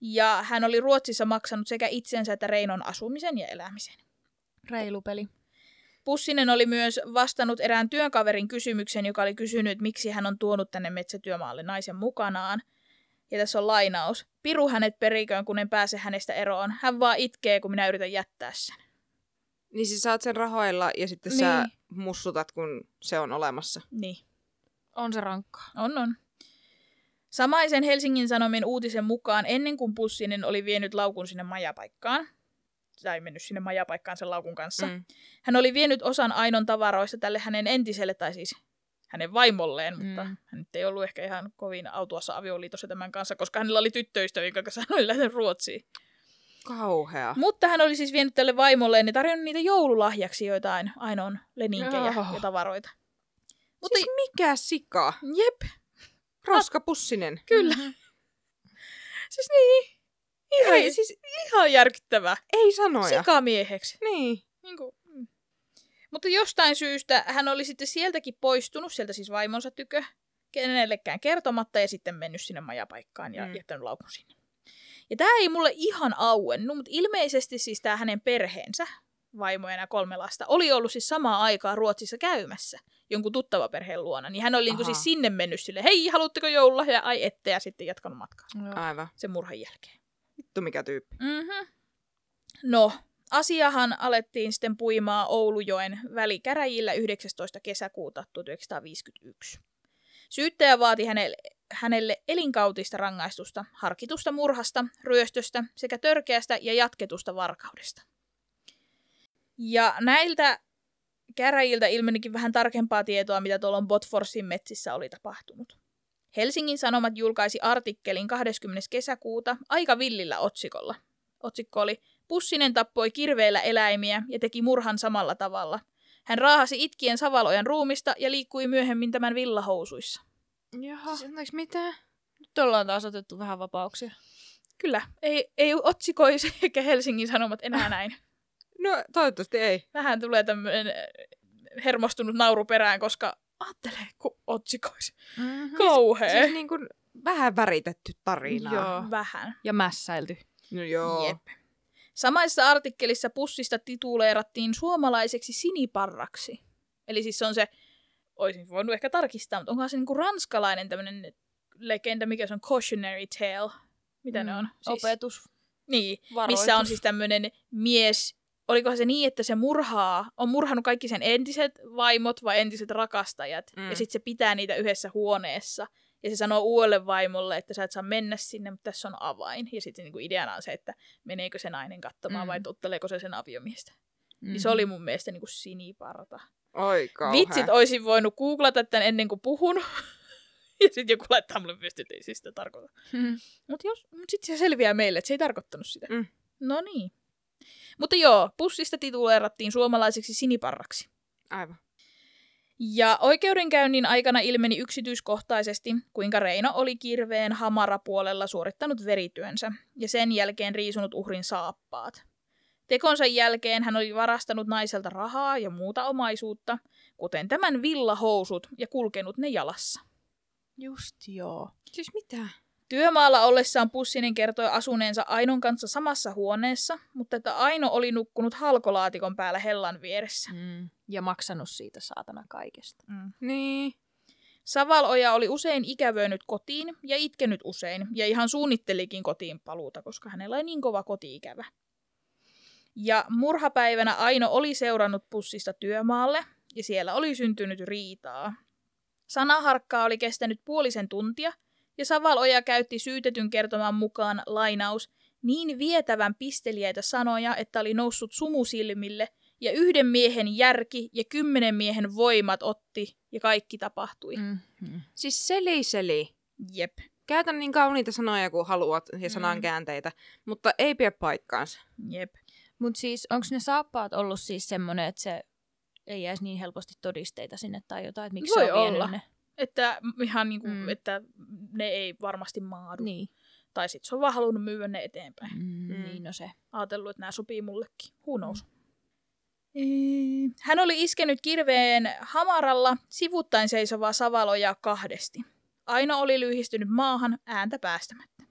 ja hän oli Ruotsissa maksanut sekä itsensä että Reinon asumisen ja elämisen. Reilu peli. Pussinen oli myös vastannut erään työkaverin kysymyksen, joka oli kysynyt, miksi hän on tuonut tänne metsätyömaalle naisen mukanaan. Ja tässä on lainaus. Piru hänet periköön, kun en pääse hänestä eroon. Hän vaan itkee, kun minä yritän jättää sen. Niin siis saat sen rahoilla ja sitten Niin. sä mussutat, kun se on olemassa. Niin, On se rankkaa. on on. Samaisen Helsingin Sanomien uutisen mukaan ennen kuin Pussinen oli vienyt laukun sinne majapaikkaan, tai mennyt sinne majapaikkaan sen laukun kanssa, Mm. Hän oli vienyt osan Ainon tavaroista tälle hänen entiselle, tai siis hänen vaimolleen, Mm. mutta hän nyt ei ollut ehkä ihan kovin autuassa avioliitossa tämän kanssa, koska hänellä oli tyttöystäviä, jonka kanssa hän oli lähtenyt Ruotsiin. Kauhea. Mutta hän oli siis vienyt tälle vaimolleen ja tarjonnut niitä joululahjaksi joitain Ainon leninkejä Oh. ja tavaroita. Mutta Siis mikä sika? jep, Roskapussinen. kyllä. Mhm. Siis niin, ihan, Ei, siis ihan järkyttävää. ei sanoja. Sikamieheksi. Niin. Niin kuin, mm. Mutta jostain syystä hän oli sitten sieltäkin poistunut, sieltä siis vaimonsa tykö, kenellekään kertomatta ja sitten mennyt sinne majapaikkaan ja Mm. jättänyt laukun sinne. Ja tämä ei mulle ihan auennut, mutta ilmeisesti siis tämä hänen perheensä, vaimo ja nämä kolme lasta, oli ollut siis samaan aikaan Ruotsissa käymässä jonkun tuttava perheen luona. Niin hän oli Aha. siis sinne mennyt sille, hei, haluatteko joululahjaa? Ai ette, ja sitten jatkanut matkaa Joo. Aivan. sen murhan jälkeen. Vittu mikä tyyppi. Mm-hmm. No, asiahan alettiin sitten puimaa Oulujoen välikäräjillä 19. kesäkuuta 1951. Syyttäjä vaati hänelle, hänelle elinkautista rangaistusta, harkitusta murhasta, ryöstöstä sekä törkeästä ja jatketusta varkaudesta. Ja näiltä käräjiltä ilmenikin vähän tarkempaa tietoa, mitä tuolla Botforsin metsissä oli tapahtunut. Helsingin Sanomat julkaisi artikkelin 20. kesäkuuta aika villillä otsikolla. Otsikko oli Pussinen tappoi kirveellä eläimiä ja teki murhan samalla tavalla. Hän raahasi itkien Savalojan ruumista ja liikkui myöhemmin tämän villahousuissa. Jaha. Siis mitään? Nyt ollaan taas otettu vähän vapauksia. Kyllä, ei, ei otsikoisi eikä Helsingin Sanomat enää näin. No toivottavasti ei. Vähän tulee tämmöinen hermostunut nauru perään, koska ajattelee, kun otsikoisi. Mm-hmm. Kauhea. Siis niin kuin vähän väritetty tarinaa. Joo. Vähän. Ja mässäilty. No joo. Jep. Samaisessa artikkelissa pussista tituleerattiin suomalaiseksi siniparraksi. Eli siis se on se, olisin voinut ehkä tarkistaa, mutta onkohan se niinku ranskalainen tämmöinen legenda, mikä se on cautionary tale. Mitä ne on? Siis, Opetus. Niin, Varoitus. missä on siis tämmöinen mies, olikohan se niin, että se murhaa, on murhannut kaikki sen entiset vaimot vai entiset rakastajat, Mm. ja sitten se pitää niitä yhdessä huoneessa, ja se sanoo uudelle vaimolle, että sä et saa mennä sinne, mutta tässä on avain. Ja sitten niinku ideana on se, että meneekö se nainen katsomaan Mm. vai tutteleeko se sen aviomiestä. Mm-hmm. Niin se oli mun mielestä niinku siniparta. Oi kauhea. Vitsit, olisin voinut googlata tämän ennen kuin puhun. ja sitten joku laittaa mulle viesti, että ei siis sitä tarkoita. Mm-hmm. Mutta mut sitten se selviää meille, että se ei tarkoittanut sitä. Mm. No niin. Mutta joo, pussista tituleerattiin suomalaiseksi siniparraksi. Aivan. Ja oikeudenkäynnin aikana ilmeni yksityiskohtaisesti, kuinka Reino oli kirveen hamarapuolella suorittanut verityönsä ja sen jälkeen riisunut uhrin saappaat. Tekonsa jälkeen hän oli varastanut naiselta rahaa ja muuta omaisuutta, kuten tämän villahousut ja kulkenut ne jalassa. Just joo. Siis mitä? Työmaalla ollessaan Pussinen kertoi asuneensa Ainon kanssa samassa huoneessa, mutta että Aino oli nukkunut halkolaatikon päällä hellan vieressä. Mm. Ja maksanut siitä saatana kaikesta. Mm. Niin. Savaloja oli usein ikävöinyt kotiin ja itkenyt usein, ja ihan suunnittelikin kotiin paluuta, koska hänellä oli niin kova kotiikävä. Ja murhapäivänä Aino oli seurannut pussista työmaalle, ja siellä oli syntynyt riitaa. Sanaharkkaa oli kestänyt puolisen tuntia, ja Savaloja käytti syytetyn kertoman mukaan lainaus niin vietävän pisteliäitä sanoja, että oli noussut sumusilmille, ja yhden miehen järki ja kymmenen miehen voimat otti, ja kaikki tapahtui. Mm. Mm-hmm. Siis seli seli. Jep, Käytä niin kauniita sanoja kuin haluat ja sanan Mm. käänteitä, mutta ei pidä paikkaansa. jep. Mutta siis onko ne saappaat ollut siis semmoinen, että se ei jäisi niin helposti todisteita sinne tai jotain, että miksi Voi se on olla. vienyt ne? Että ihan niinku, Mm. mm. että ne ei varmasti maadu. Niin. Tai sitten se on vaan halunnut myydä ne eteenpäin. Mm, Mm. Niin no se. Ajatellut, että nämä sopii mullekin. Who knows? Mm. Hän oli iskenyt kirveen hamaralla sivuttaen seisovaa Savaloja kahdesti. Aino oli lyhistynyt maahan ääntä päästämättä.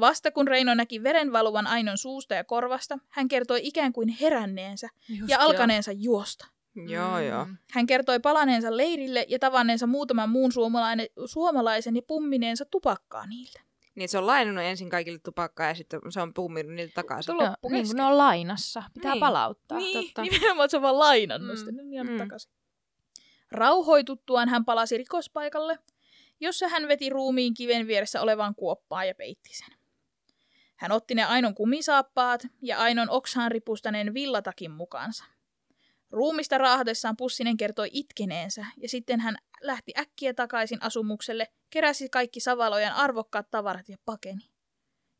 Vasta kun Reino näki veren valuvan Ainon suusta ja korvasta, hän kertoi ikään kuin heränneensä Just ja alkaneensa juosta. Joo, joo. Hän kertoi palaneensa leirille ja tavanneensa muutaman muun suomalainen, suomalaisen ja pummineensa tupakkaa niiltä. Niin se on lainannut ensin kaikille tupakkaa ja sitten se on pumminut niitä takaisin. No, loppu niin, kun ne on lainassa. Pitää Niin. palauttaa. Niin, totta. nimenomaan se on vaan lainannut Mm, sitä. Mm. Niin mm. takaisin. Rauhoituttuaan hän palasi rikospaikalle, jossa hän veti ruumiin kiven vieressä olevaan kuoppaan ja peitti sen. Hän otti ne Ainon kumisaappaat ja Ainon oksaan ripustaneen villatakin mukaansa. Ruumista raahatessaan Pussinen kertoi itkeneensä ja sitten hän lähti äkkiä takaisin asumukselle, keräsi kaikki Savalojan arvokkaat tavarat ja pakeni.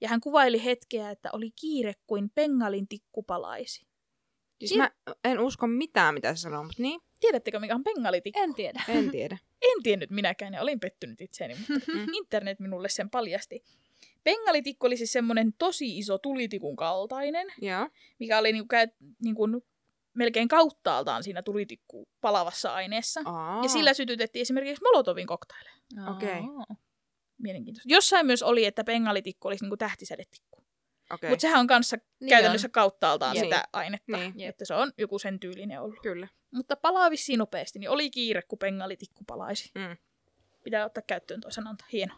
Ja hän kuvaili hetkeä, että oli kiire kuin pengalin tikku palaisi. Siis mä en usko mitään, mitä se sanoo, mutta niin, Tiedättekö, mikä on pengalitikku? En tiedä. en tiedä. En tiennyt minäkään ja olin pettynyt itseäni, mutta internet minulle sen paljasti. Pengalitikku oli siis semmoinen tosi iso tulitikun kaltainen, Joo. mikä oli niinku, kä- niinku, melkein kauttaaltaan siinä tulitikku palavassa aineessa. Aa. Ja sillä sytytettiin esimerkiksi Molotovin koktaileja. Okei. Aa. Mielenkiintoista. Jossain myös oli, että bengalitikku olisi niinku tähtisädetikku. Okei, Mutta sehän on kanssa Niin käytännössä kauttaaltaan Jep. sitä ainetta. Niin. Että se on joku sen tyylinen ollut. kyllä. Mutta palaa vissiin nopeasti, niin oli kiire, kun bengalitikku palaisi. Mm. Pitää ottaa käyttöön toi sanonta. Hieno.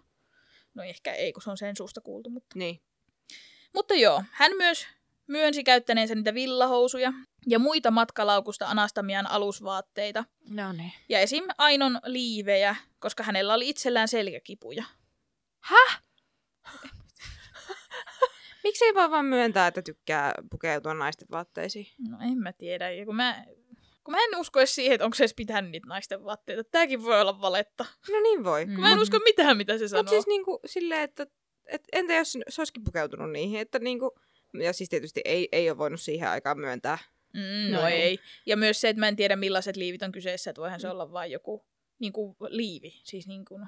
No ehkä ei, kun se on sen suusta kuultu. Mutta, Niin. mutta joo, hän myös myönsi käyttäneensä niitä villahousuja ja muita matkalaukusta anastamiaan alusvaatteita. No niin. Ja esim. Ainon liivejä, koska hänellä oli itsellään selkäkipuja. Miksi ei voi vaan myöntää, että tykkää pukeutua naisten vaatteisiin? No en mä tiedä. Ja kun mä, kun mä en usko edes siihen, että onko se edes pitänyt niitä naisten vaatteita. Tääkin voi olla valetta. No niin voi. Mm. Kun mä en usko mitään, mitä se sanoo. Mutta siis niinku silleen, että et, entä jos se olisikin pukeutunut niihin, että niinku, ja siis tietysti ei, ei ole voinut siihen aikaan myöntää. Mm, no No ei. Ja myös se, että mä en tiedä millaiset liivit on kyseessä, että voihan se olla vain joku niin kuin liivi. Siis niin kuin,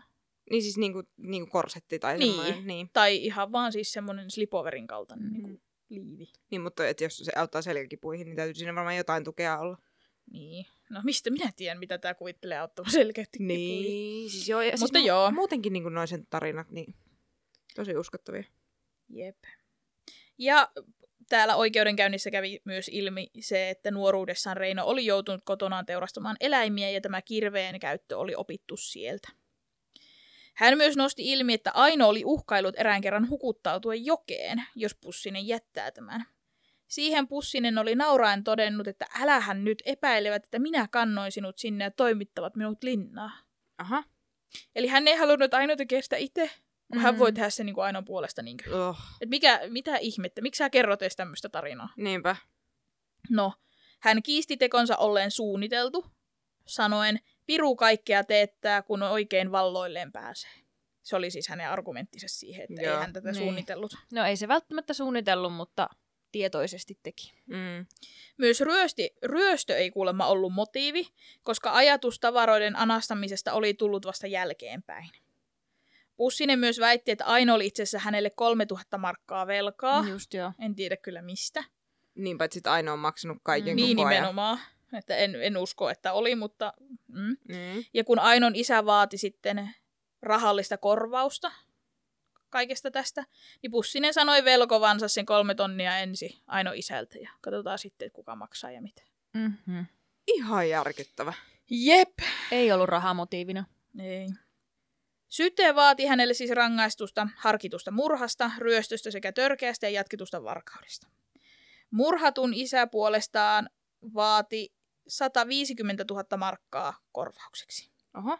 Niin siis niinku, niinku korsetti tai Niin. semmoinen. Niin. tai ihan vaan siis semmoinen slipoverin kaltainen Mm. niin kuin liivi. niin. mutta et jos se auttaa selkäkipuihin, niin täytyy siinä varmaan jotain tukea olla. Niin. No mistä minä tiedän, mitä tämä kuvittelee auttavan selkeästi. Niin, siis joo. Ja Mutta siis joo. Muutenkin niinku noin sen tarinat, niin tosi uskottavia. Jep. Ja täällä oikeudenkäynnissä kävi myös ilmi se, että nuoruudessaan Reino oli joutunut kotonaan teurastamaan eläimiä ja tämä kirveen käyttö oli opittu sieltä. Hän myös nosti ilmi, että Aino oli uhkailut erään kerran hukuttautua jokeen, jos Pussinen jättää tämän. Siihen Pussinen oli nauraen todennut, että älähän nyt epäilevät, että minä kannoin sinut sinne ja toimittavat minut linnaan. Aha. Eli hän ei halunnut, että Aino tekee sitä itse, kun hän Mm. voi tehdä sen niin kuin Ainon puolesta. Niin kuin. Oh, Et mikä, mitä ihmettä, miksi sä kerrot edes tämmöistä tarinaa? niinpä. No, hän kiisti tekonsa olleen suunniteltu, sanoen, piru kaikkea teettää, kun oikein valloilleen pääsee. Se oli siis hänen argumenttinsa siihen, että Joo, ei hän tätä niin. suunnitellut. No ei se välttämättä suunnitellut, mutta tietoisesti teki. Mm. Myös ryösti, ryöstö ei kuulemma ollut motiivi, koska ajatus tavaroiden anastamisesta oli tullut vasta jälkeenpäin. Pussinen myös väitti, että Aino oli itse asiassa hänelle 3000 markkaa velkaa. Just joo. En tiedä kyllä mistä. Niinpä, että sit aina on maksanut kaiken Niin koko ajan. nimenomaan. Että en, en usko, että oli, mutta... Mm. Mm. Ja kun Ainon isä vaati sitten rahallista korvausta kaikesta tästä, niin Pussinen sanoi velkovansa sen kolme tonnia ensi Aino isältä ja katsotaan sitten, että kuka maksaa ja mitä. Mm-hmm. Ihan järkyttävä. Jep. Ei ollut rahamotiivina. Ei. Syyttäjä vaati hänelle siis rangaistusta harkitusta murhasta, ryöstöstä sekä törkeästä ja jatketusta varkaudesta. Murhatun isä puolestaan vaati 150 000 markkaa korvaukseksi. Oho.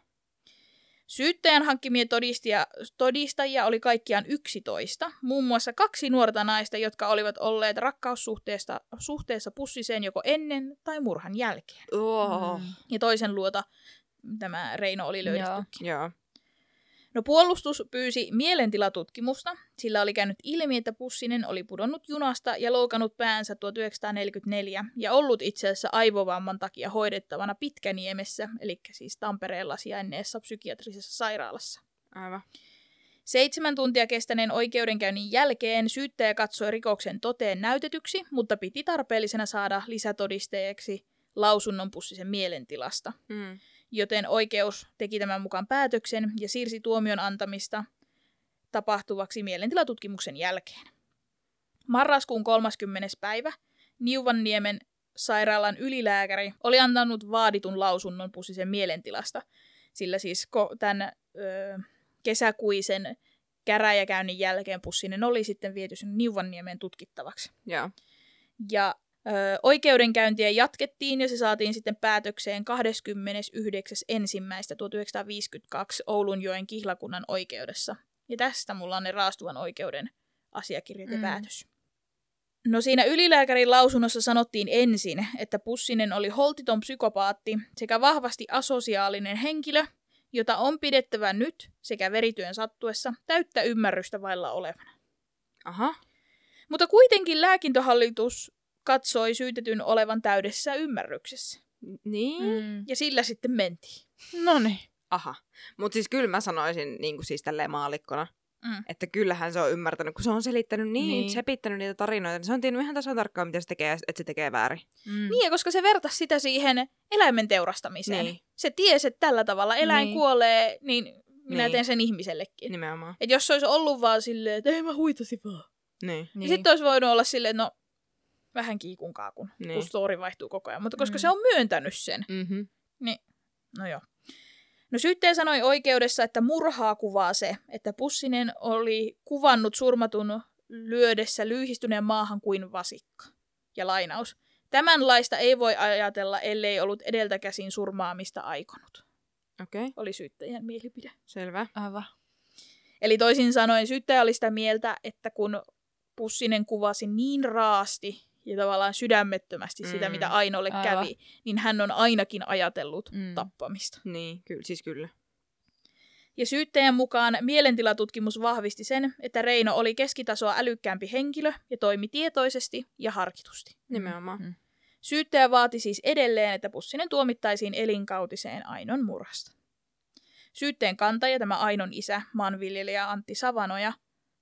Syyttäjän hankkimia todistia, todistajia oli kaikkiaan 11, muun muassa kaksi nuorta naista, jotka olivat olleet rakkaussuhteessa suhteessa pussiseen joko ennen tai murhan jälkeen. Oh. Mm. Ja toisen luota tämä Reino oli löydettykin. Joo. No puolustus pyysi mielentilatutkimusta, sillä oli käynyt ilmi, että Pussinen oli pudonnut junasta ja loukannut päänsä 1944 ja ollut itse asiassa aivovamman takia hoidettavana Pitkäniemessä, eli siis Tampereella sijainneessa psykiatrisessa sairaalassa. Aivan. Seitsemän tuntia kestäneen oikeudenkäynnin jälkeen syyttäjä katsoi rikoksen toteen näytetyksi, mutta piti tarpeellisena saada lisätodisteeksi lausunnon Pussisen mielentilasta Mm. Joten oikeus teki tämän mukaan päätöksen ja siirsi tuomion antamista tapahtuvaksi mielentilatutkimuksen jälkeen. Marraskuun 30. päivä Niuvanniemen sairaalan ylilääkäri oli antanut vaaditun lausunnon Pussisen mielentilasta, sillä siis tämän ö, kesäkuisen käräjäkäynnin jälkeen Pussinen oli sitten viety sinne Niuvanniemen tutkittavaksi. Joo. Ja oikeudenkäyntiä jatkettiin ja se saatiin sitten päätökseen 29.1.1952 Oulunjoen kihlakunnan oikeudessa. Ja tästä mulla on ne raastuvan oikeuden asiakirjat ja Mm. päätös. No siinä ylilääkärin lausunnossa sanottiin ensin, että Pussinen oli holtiton psykopaatti sekä vahvasti asosiaalinen henkilö, jota on pidettävä nyt sekä verityön sattuessa täyttä ymmärrystä vailla olevana. Aha. Mutta kuitenkin lääkintöhallitus katsoi syytetyn olevan täydessä ymmärryksessä. Niin. Mm. Ja sillä sitten mentiin. No niin. Aha. Mutta siis kyllä mä sanoisin niin kuin siis tälleen maalikkona, Mm. että kyllähän se on ymmärtänyt, kun se on selittänyt niin, Niin. sepittänyt niitä tarinoita, niin se on tiennyt ihan tasan tarkkaan, mitä se tekee, että se tekee väärin. Mm. Niin, ja koska se vertasi sitä siihen eläimen teurastamiseen. Niin. Se tiesi, että tällä tavalla eläin Niin. kuolee, niin minä Niin. teen sen ihmisellekin. Nimenomaan. Et jos se olisi ollut vaan silleen, että ei mä huitasin vaan. Niin. Niin. Niin. Sitten olisi voinut olla silleen, että no vähän kiikun kaakun, niin. Niin. kun story vaihtuu koko ajan. Mutta koska Mm. se on myöntänyt sen, Mm-hmm. no joo. No syyttäjä sanoi oikeudessa, että murhaa kuvaa se, että Pussinen oli kuvannut surmatun lyödessä lyyhistyneen maahan kuin vasikka. Ja lainaus. Tämänlaista ei voi ajatella, ellei ollut edeltä käsin surmaamista aikonut, Okei, okay. oli syyttäjän mielipide. selvä. Aivan. Eli toisin sanoen syyttäjä oli sitä mieltä, että kun Pussinen kuvasi niin raasti ja tavallaan sydämettömästi sitä, Mm. mitä Ainolle Aivan. kävi, niin hän on ainakin ajatellut Mm. tappamista. Niin, kyllä, siis kyllä. Ja syyttäjän mukaan mielentilatutkimus vahvisti sen, että Reino oli keskitasoa älykkäämpi henkilö ja toimi tietoisesti ja harkitusti. Nimenomaan. Mm. Syyttäjä vaati siis edelleen, että Pussinen tuomittaisiin elinkautiseen Ainon murhasta. Syytteen kantaja, tämä Ainon isä, maanviljelijä Antti Savanoja,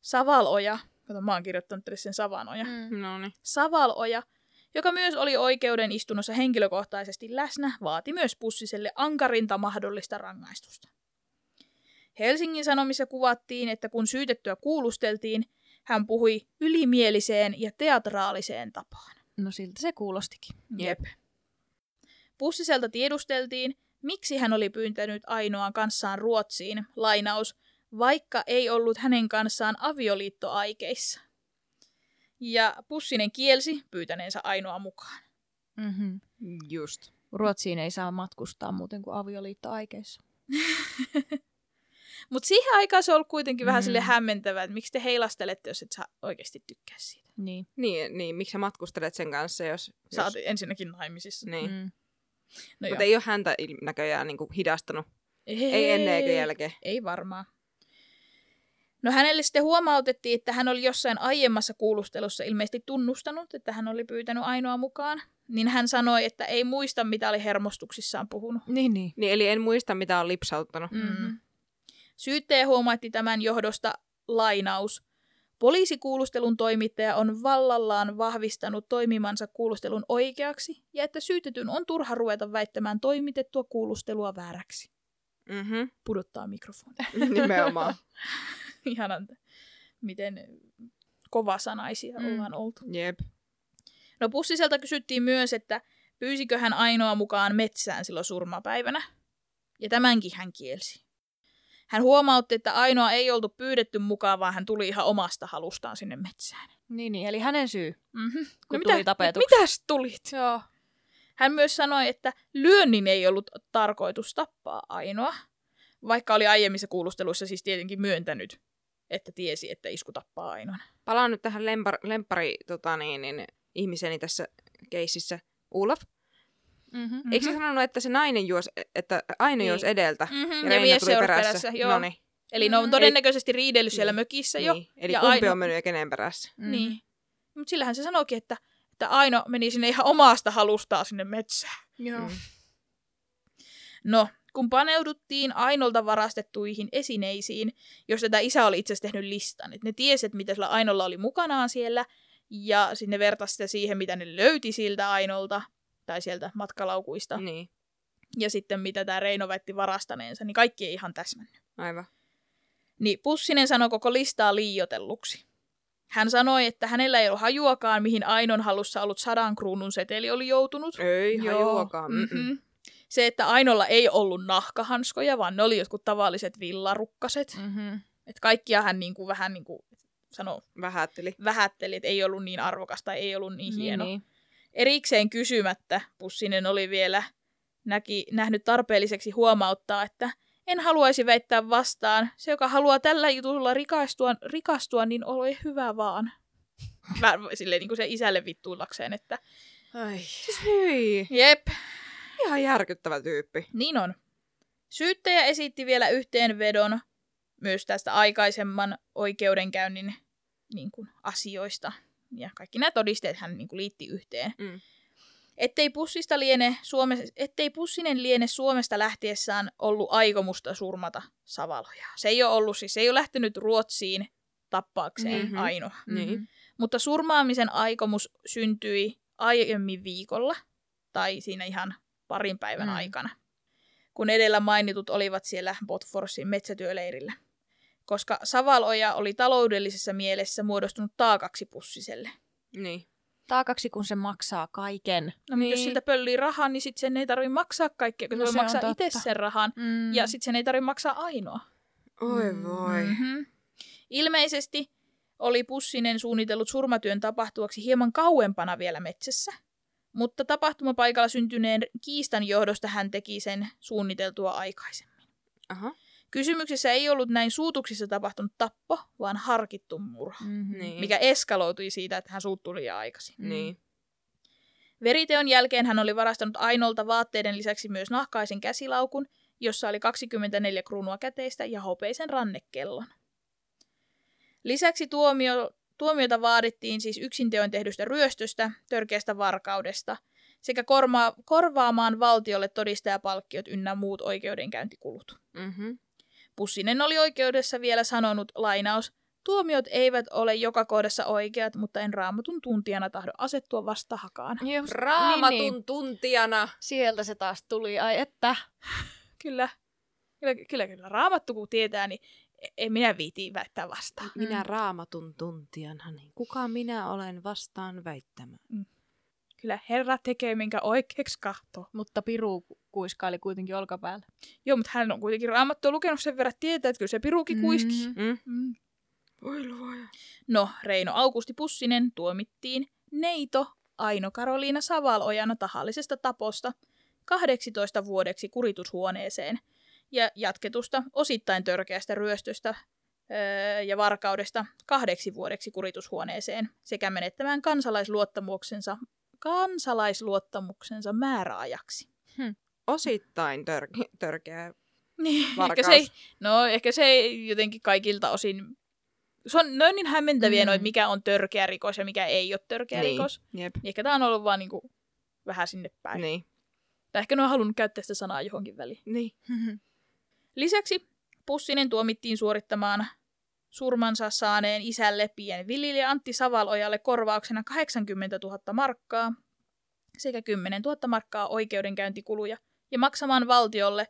Savaloja, kato mä oon kirjoittanut teille sen Savanoja, mm. Mm. No niin. Savaloja, joka myös oli oikeuden istunnossa henkilökohtaisesti läsnä, vaati myös Pussiselle ankarinta mahdollista rangaistusta. Helsingin Sanomissa kuvattiin, että kun syytettyä kuulusteltiin, hän puhui ylimieliseen ja teatraaliseen tapaan. No siltä se kuulostikin. Jep. Pussiselta tiedusteltiin, miksi hän oli pyyntänyt ainoan kanssaan Ruotsiin, lainaus, vaikka ei ollut hänen kanssaan avioliittoaikeissa. Ja Pussinen kielsi pyytäneensä ainoa mukaan. Mm-hmm. Just. Ruotsiin ei saa matkustaa muuten kuin avioliittoaikeissa. Mutta siihen aikaan se on ollut kuitenkin vähän Mm. sille hämmentävää, että miksi te heilastelette, jos et sä oikeasti tykkää siitä. Niin. Niin, niin, miksi sä matkustelet sen kanssa, jos... Sä jos... ensinnäkin naimisissa. Niin. Mm. No Mutta ei ole häntä näköjään niin kuin hidastanut. Ei ennen eikä jälkeen. Ei varmaan. No hänelle sitten huomautettiin, että hän oli jossain aiemmassa kuulustelussa ilmeisesti tunnustanut, että hän oli pyytänyt ainoa mukaan. Niin hän sanoi, että ei muista, mitä oli hermostuksissaan puhunut. Niin, niin. Niin, eli en muista, mitä on lipsauttanut. Mm. Mm-hmm. Syyttäjä huomautti tämän johdosta lainaus. Poliisikuulustelun toimittaja on vallallaan vahvistanut toimimansa kuulustelun oikeaksi ja että syytetyn on turha ruveta väittämään toimitettua kuulustelua vääräksi. Mm-hmm. Pudottaa mikrofoni. Nimenomaan. Ihanan, miten kovasanaisia Mm. ollaan oltu. Jep. No Pussiselta kysyttiin myös, että pyysikö hän ainoa mukaan metsään silloin surmapäivänä. Ja tämänkin hän kielsi. Hän huomautti, että ainoa ei oltu pyydetty mukaan, vaan hän tuli ihan omasta halustaan sinne metsään. Niin, niin. Eli hänen syy, Mm-hmm. kun tuli tapetuksi. Mitäs tulit? Joo. Hän myös sanoi, että lyönnin ei ollut tarkoitus tappaa ainoa, vaikka oli aiemmissa kuulusteluissa siis tietenkin myöntänyt, että tiesi, että isku tappaa ainoan. Palaan nyt tähän lempar, lemppari tota niin, niin, ihmiseni tässä keississä. Olaf. Mm-hmm. Mm-hmm. Eikö se sanonut, että se nainen juosi, että Aino Niin. juosi edeltä Mm-hmm. ja Ja, Reino mies tuli perässä? perässä. Joo. Noniin. Eli ne on Mhm. todennäköisesti riidellyt siellä Niin. mökissä jo. Niin. Eli ja kumpi Aino- on mennyt ja kenen perässä? Mm-hmm. Niin. Mutta sillähän se sanoikin, että, että Aino meni sinne ihan omasta halustaan sinne metsään. Joo. Mm. No, kun paneuduttiin Ainolta varastettuihin esineisiin, jos tätä isä oli itse asiassa tehnyt listan, että ne tiesi, että mitä sillä Ainolla oli mukanaan siellä, ja sinne vertasi sitä siihen, mitä ne löyti siltä Ainolta, tai sieltä matkalaukuista. Niin, ja sitten mitä tämä Reino väitti varastaneensa, niin kaikki ei ihan täsmännyt. aivan. Niin Pussinen sanoi koko listaa liiotelluksi. Hän sanoi, että hänellä ei ollut hajuakaan, mihin Ainon halussa ollut sadan kruunun seteli oli joutunut. Ei Joo, hajuakaan. Mm-mm. mhm. Se, että Ainolla ei ollut nahkahanskoja, vaan ne oli jotkut tavalliset villarukkaset. Mm. Mm-hmm. Että kaikkia hän niin kuin, vähän niin kuin sano, Vähätteli. vähätteli, että ei ollut niin arvokas tai ei ollut niin hieno. Niin, Erikseen kysymättä Pussinen oli vielä näki, nähnyt tarpeelliseksi huomauttaa, että en haluaisi väittää vastaan. Se, joka haluaa tällä jutulla rikastua, rikastua niin ole hyvä vaan. Silleen niin kuin se isälle vittuillakseen, että Ai. Siis hyi. jep, Ihan järkyttävä tyyppi. niin on. Syyttäjä esitti vielä yhteenvedon myös tästä aikaisemman oikeudenkäynnin niin kuin, asioista. Ja kaikki nämä todisteet hän niin kuin, liitti yhteen. Mm. Ettei, pussista liene Suome, ettei Pussinen liene Suomesta lähtiessään ollut aikomusta surmata Savaloja. Se ei ole ollut, siis se ei ole lähtenyt Ruotsiin tappaakseen Mhm. mm-hmm. ainoa. Niin. Mutta surmaamisen aikomus syntyi aiemmin viikolla, tai siinä ihan parin päivän Mm. aikana. kun edellä mainitut olivat siellä Botforsin metsätyöleirillä, koska Savaloja oli taloudellisessa mielessä muodostunut taakaksi pussiselle. Niin. Taakaksi, kun se maksaa kaiken. No niin. jos siltä pöllii rahaa, niin sitten sen ei tarvitse maksaa kaikkea, kun No se maksaa itse sen rahan. Mm. Ja sitten sen ei tarvitse maksaa ainoa. Oi Mm. voi. Mm-hmm. Ilmeisesti oli Pussinen suunnitellut surmatyön tapahtuvaksi hieman kauempana vielä metsässä, mutta tapahtumapaikalla syntyneen kiistan johdosta hän teki sen suunniteltua aikaisemmin. Aha. Kysymyksessä ei ollut näin suutuksissa tapahtunut tappo, vaan harkittu murha, Mm-hmm. Niin. mikä eskaloitui siitä, että hän suuttui liian aikaisin. Mm. Niin. Veriteon jälkeen hän oli varastanut Ainolta vaatteiden lisäksi myös nahkaisen käsilaukun, jossa oli 24 kruunua käteistä ja hopeisen rannekellon. Lisäksi tuomio, tuomiota vaadittiin siis yksinteoin tehdystä ryöstöstä, törkeästä varkaudesta sekä korma, korvaamaan valtiolle todistajapalkkiot ynnä muut oikeudenkäyntikulut. Mm-hmm. Pussinen oli oikeudessa vielä sanonut, lainaus, tuomiot eivät ole joka kohdassa oikeat, mutta en raamatun tuntijana tahdo asettua vastahakaan. Just, Raamatun Niin, niin. tuntijana. Sieltä se taas tuli. Ai että. Kyllä. Kyllä, kyllä, kyllä. Raamattu kun tietää, niin en minä viiti väittää vastaan. Minä Mm. raamatun tuntijana, niin kuka minä olen vastaan väittämään? Kyllä Herra tekee, minkä oikeaksi kahtoo. Mutta Piru ku- kuiskaili kuitenkin olkapäällä. Joo, mutta hän on kuitenkin raamattua lukenut sen verran, että tietää, että kyllä se pirukin kuiski. Mm. Mm? Mm. Voi luoja. No, Reino Augusti Pussinen tuomittiin Neito Aino Karoliina Savalojana tahallisesta taposta 18 vuodeksi kuritushuoneeseen ja jatketusta osittain törkeästä ryöstöstä öö, ja varkaudesta kahdeksi vuodeksi kuritushuoneeseen sekä menettämään kansalaisluottamuksensa, kansalaisluottamuksensa määräajaksi. Osittain törke- törkeä Niin, ehkä se, ei, no, ehkä se ei jotenkin kaikilta osin... Se on, ne on niin hämmentäviä Mm. noit, mikä on törkeä rikos ja mikä ei ole törkeä Niin. rikos. Jep. Ehkä tämä on ollut vaan niinku vähän sinne päin. Niin. Tai ehkä ne on halunnut käyttää sitä sanaa johonkin väliin. Niin. Lisäksi Pussinen tuomittiin suorittamaan surmansa saaneen isälle pienviljelijä Antti Savalojalle korvauksena 80 000 markkaa sekä 10 000 markkaa oikeudenkäyntikuluja ja maksamaan valtiolle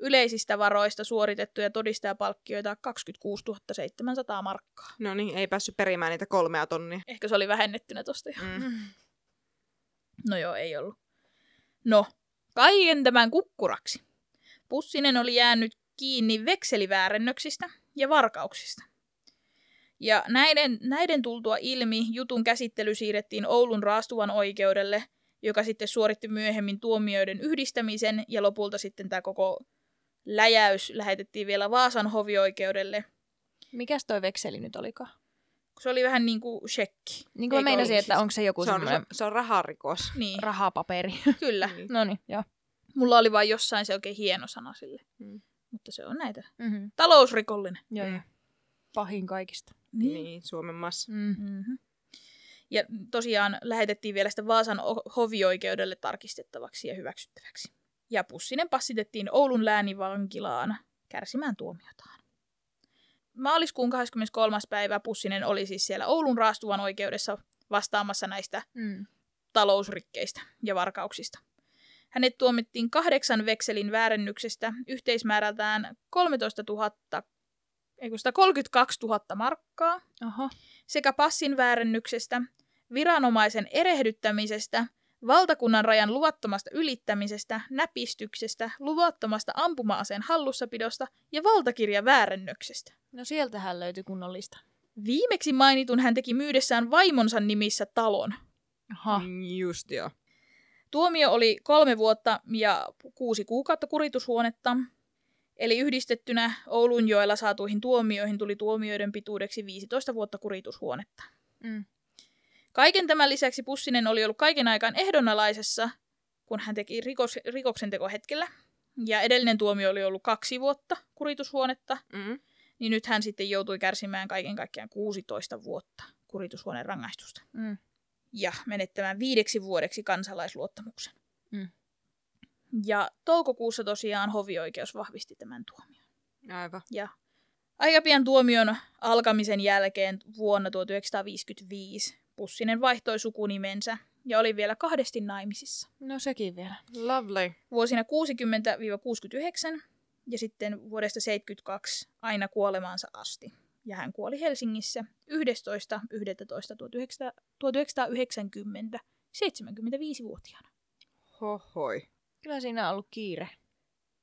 yleisistä varoista suoritettuja todistajapalkkioita 26 700 markkaa. No niin, ei päässyt perimään niitä kolmea tonnia. Ehkä se oli vähennettynä tosta jo. Mm. No joo, ei ollut. No, kaiken tämän kukkuraksi. Pussinen oli jäänyt kiinni vekseliväärennöksistä ja varkauksista. Ja näiden, näiden tultua ilmi jutun käsittely siirrettiin Oulun raastuvan oikeudelle, joka sitten suoritti myöhemmin tuomioiden yhdistämisen ja lopulta sitten tämä koko läjäys lähetettiin vielä Vaasan hovioikeudelle. Mikäs toi vekseli nyt olikaan? Se oli vähän niin kuin shekki. Niin kuin meinasin, että onko se joku Se on, semmoinen se, se on raharikos. Niin, rahapaperi. kyllä. Niin. no niin, joo. Mulla oli vain jossain se oikein hieno sana sille. Mm. Mutta se on näitä. Mm-hmm. Talousrikollinen. Joo, Mm. joo. Pahin kaikista. Niin. niin, Suomen maassa. Mm. Mm-hmm. Ja tosiaan lähetettiin vielä sitä Vaasan hovioikeudelle tarkistettavaksi ja hyväksyttäväksi. Ja Pussinen passitettiin Oulun läänivankilaan kärsimään tuomiotaan. Maaliskuun 23. päivä Pussinen oli siis siellä Oulun raastuvan oikeudessa vastaamassa näistä Mm. talousrikkeistä ja varkauksista. Hänet tuomittiin kahdeksan vekselin väärennyksestä yhteismäärältään 13 000, ei kun 132 000 markkaa Oho. sekä passin väärennyksestä, viranomaisen erehdyttämisestä, valtakunnan rajan luvattomasta ylittämisestä, näpistyksestä, luvattomasta ampuma-aseen hallussapidosta ja valtakirjaväärennöksestä. No sieltähän löytyi kunnollista. Viimeksi mainitun hän teki myydessään vaimonsa nimissä talon. Aha. Mm, Just joo. Tuomio oli kolme vuotta ja kuusi kuukautta kuritushuonetta. Eli yhdistettynä Oulunjoella saatuihin tuomioihin tuli tuomioiden pituudeksi 15 vuotta kuritushuonetta. Mm. Kaiken tämän lisäksi Pussinen oli ollut kaiken aikaan ehdonalaisessa, kun hän teki rikos, rikoksen hetkellä. Ja edellinen tuomio oli ollut kaksi vuotta kuritushuonetta, Mm. niin nyt hän sitten joutui kärsimään kaiken kaikkiaan 16 vuotta kuritushuoneen rangaistusta. Mm. Ja menettämään viideksi vuodeksi kansalaisluottamuksen. Mm. Ja toukokuussa tosiaan hovioikeus vahvisti tämän tuomion. Aivan. Ja aika pian tuomion alkamisen jälkeen vuonna 1955 Pussinen vaihtoi sukunimensä ja oli vielä kahdesti naimisissa. No sekin vielä. Lovely. Vuosina 60-69 ja sitten vuodesta 72 aina kuolemaansa asti. Ja hän kuoli Helsingissä 11.11.1990 75-vuotiaana. Hohoi. Kyllä siinä on ollut kiire.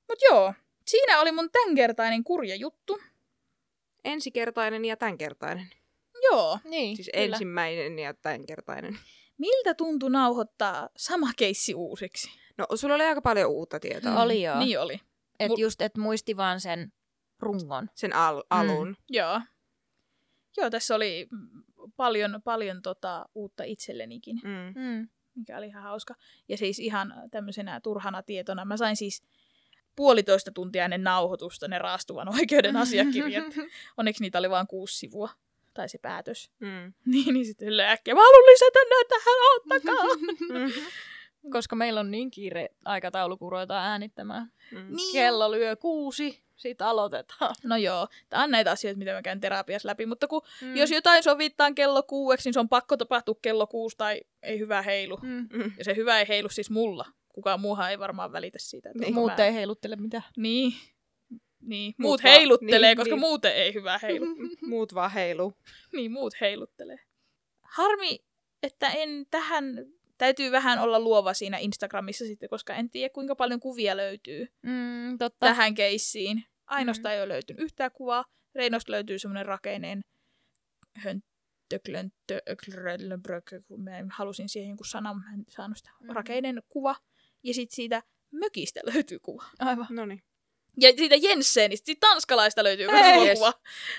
Mut joo, siinä oli mun tämänkertainen kurja juttu. Ensikertainen ja tämänkertainen. Joo. Niin, Siis kyllä. ensimmäinen ja tämänkertainen. Miltä tuntui nauhoittaa sama keissi uusiksi? No, sulla oli aika paljon uutta tietoa. Mm. Oli joo. Niin oli. Et Mul- just, että muisti vaan sen rungon. Sen al- alun. Joo. Joo, tässä oli paljon, paljon tota, uutta itsellenikin, Mm. Mm. mikä oli ihan hauska. Ja siis ihan tämmöisenä turhana tietona. Mä sain siis puolitoista tuntia ennen nauhoitusta ne raastuvan oikeuden asiakirjat. Onneksi niitä oli vain kuusi sivua. Tai se päätös. Mm. Niin, niin sitten äkkiä, mä haluan lisätä näitä tähän, ottakaa. Mm. Koska meillä on niin kiire aikataulu, kun ruvetaan äänittämään. Mm. niin. Kello lyö kuusi, sitten aloitetaan. No joo, tää on näitä asioita, mitä mä käyn terapiassa läpi, mutta kun Mm. jos jotain sovittaan kello kuueksi, niin se on pakko tapahtua kello kuusi tai ei hyvä heilu. Mm. Mm. Ja se hyvä ei heilu siis mulla. Kukaan muuhan ei varmaan välitä siitä. Että Niin. Muut mä- ei heiluttele mitään. Niin. Niin, Muut muut vaan- heiluttelee, niin, koska niin. muuten ei hyvä heilu. Muut vaan heiluu. niin, muut heiluttelee. Harmi, että en tähän, täytyy vähän olla luova siinä Instagramissa sitten, koska en tiedä kuinka paljon kuvia löytyy Mm, totta. tähän keissiin. Ainoastaan Mm. ei ole löytynyt yhtään kuvaa. Reinosta löytyy semmoinen rakeinen höntö, klönttö, öklröllöbrök, kun mä halusin siihen jonkun sanan, mä en saanut sitä. Mhm. Rakeinen kuva. Ja sitten siitä mökistä löytyy kuva. Aivan. No niin. Ja siitä Jensenistä, siitä tanskalaista löytyy myös kuva,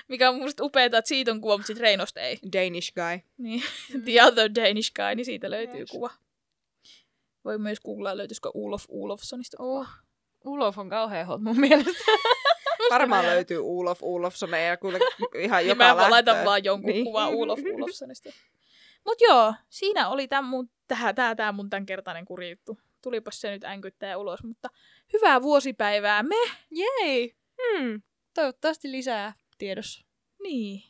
mikä on mun upeeta, että siitä on kuva, mutta sitten Reinosta ei. Danish guy. Niin, The Other Danish Guy, niin siitä löytyy Yes. kuva. Voi myös googlaa, löytyisikö Ulof Ulofsonista kuva. Uh, Ulof on kauhean hot mun mielestä. Varmaan Mä- löytyy Ulof Ulofsoneja kuule ihan Niin joka mä vaan laitan vaan jonkun Niin. niin. kuva Ulof Ulofsonista. Mut joo, siinä oli tää mun, tää, tää, tää mun tämänkertainen kurjuttu. Tulipas se nyt änkyttää ulos, mutta hyvää vuosipäivää me! Jei! Hmm. Toivottavasti lisää tiedossa Niin,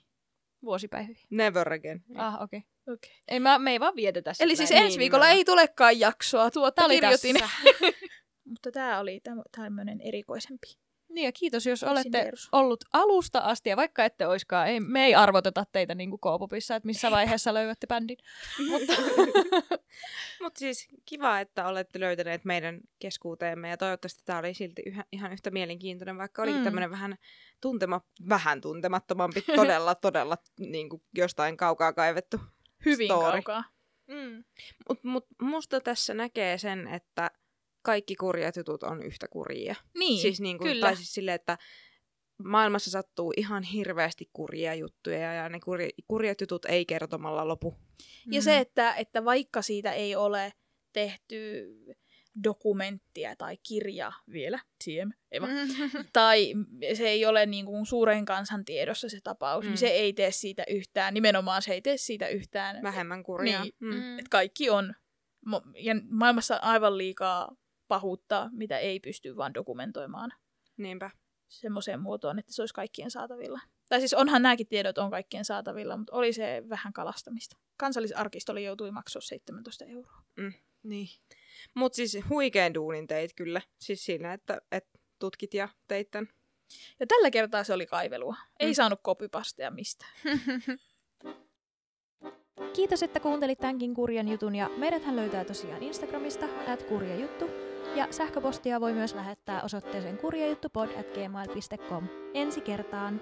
vuosipäiviä. Never again. Ah, okei. Okay. okei. Ei, mä, me ei vaan vietetä sitä. Eli siis Niin, ensi viikolla nimenomaan. ei tulekaan jaksoa, tuotta Tää oli kirjoitin. Mutta tää oli täm- tämmönen erikoisempi. Niin ja kiitos, jos olette ollut alusta asti, ja vaikka ette oiskaan, ei, me ei arvoteta teitä niin kuin K-popissa, että missä vaiheessa löydätte bändin. Mutta Mutta siis kiva, että olette löytäneet meidän keskuuteemme ja toivottavasti tämä oli silti yhä, ihan yhtä mielenkiintoinen, vaikka olikin Mm. mm. tämmöinen vähän, tuntema, vähän tuntemattomampi, todella, todella niin kuin jostain kaukaa kaivettu. Hyvin Story. kaukaa. mm. Mutta mut musta tässä näkee sen, että kaikki kurjat jutut on yhtä kurjia. Niin, siis niin kuin, kyllä. Tai siis silleen, että maailmassa sattuu ihan hirveästi kurjia juttuja ja ne kurja, kurjat jutut ei kertomalla lopu. Ja se, että, että vaikka siitä ei ole tehty dokumenttia tai kirja vielä, TM, ei vaan, Mm. tai se ei ole niin kuin suuren kansan tiedossa se tapaus, mm. Mm. niin se ei tee siitä yhtään, nimenomaan se ei tee siitä yhtään, Vähemmän kurjaa. Niin. Mm. Mm. että kaikki on, ja maailmassa on aivan liikaa pahuutta, mitä ei pysty vaan dokumentoimaan Niinpä. semmoiseen muotoon, että se olisi kaikkien saatavilla. Tai siis onhan nämäkin tiedot on kaikkien saatavilla, mutta oli se vähän kalastamista. Kansallisarkistolle joutui maksaa 17 euroa. Niin. Mutta siis huikean duunin teit kyllä. Siis siinä, että, että tutkit ja teit tän. Ja tällä kertaa se oli kaivelua. Ei Mm. saanut kopypasteja mistään. Kiitos, että kuuntelit tämänkin kurjan jutun ja meidäthän löytää tosiaan Instagramista at kurjajuttu ja sähköpostia voi myös lähettää osoitteeseen kurjajuttupod at gmail.com. Ensi kertaan!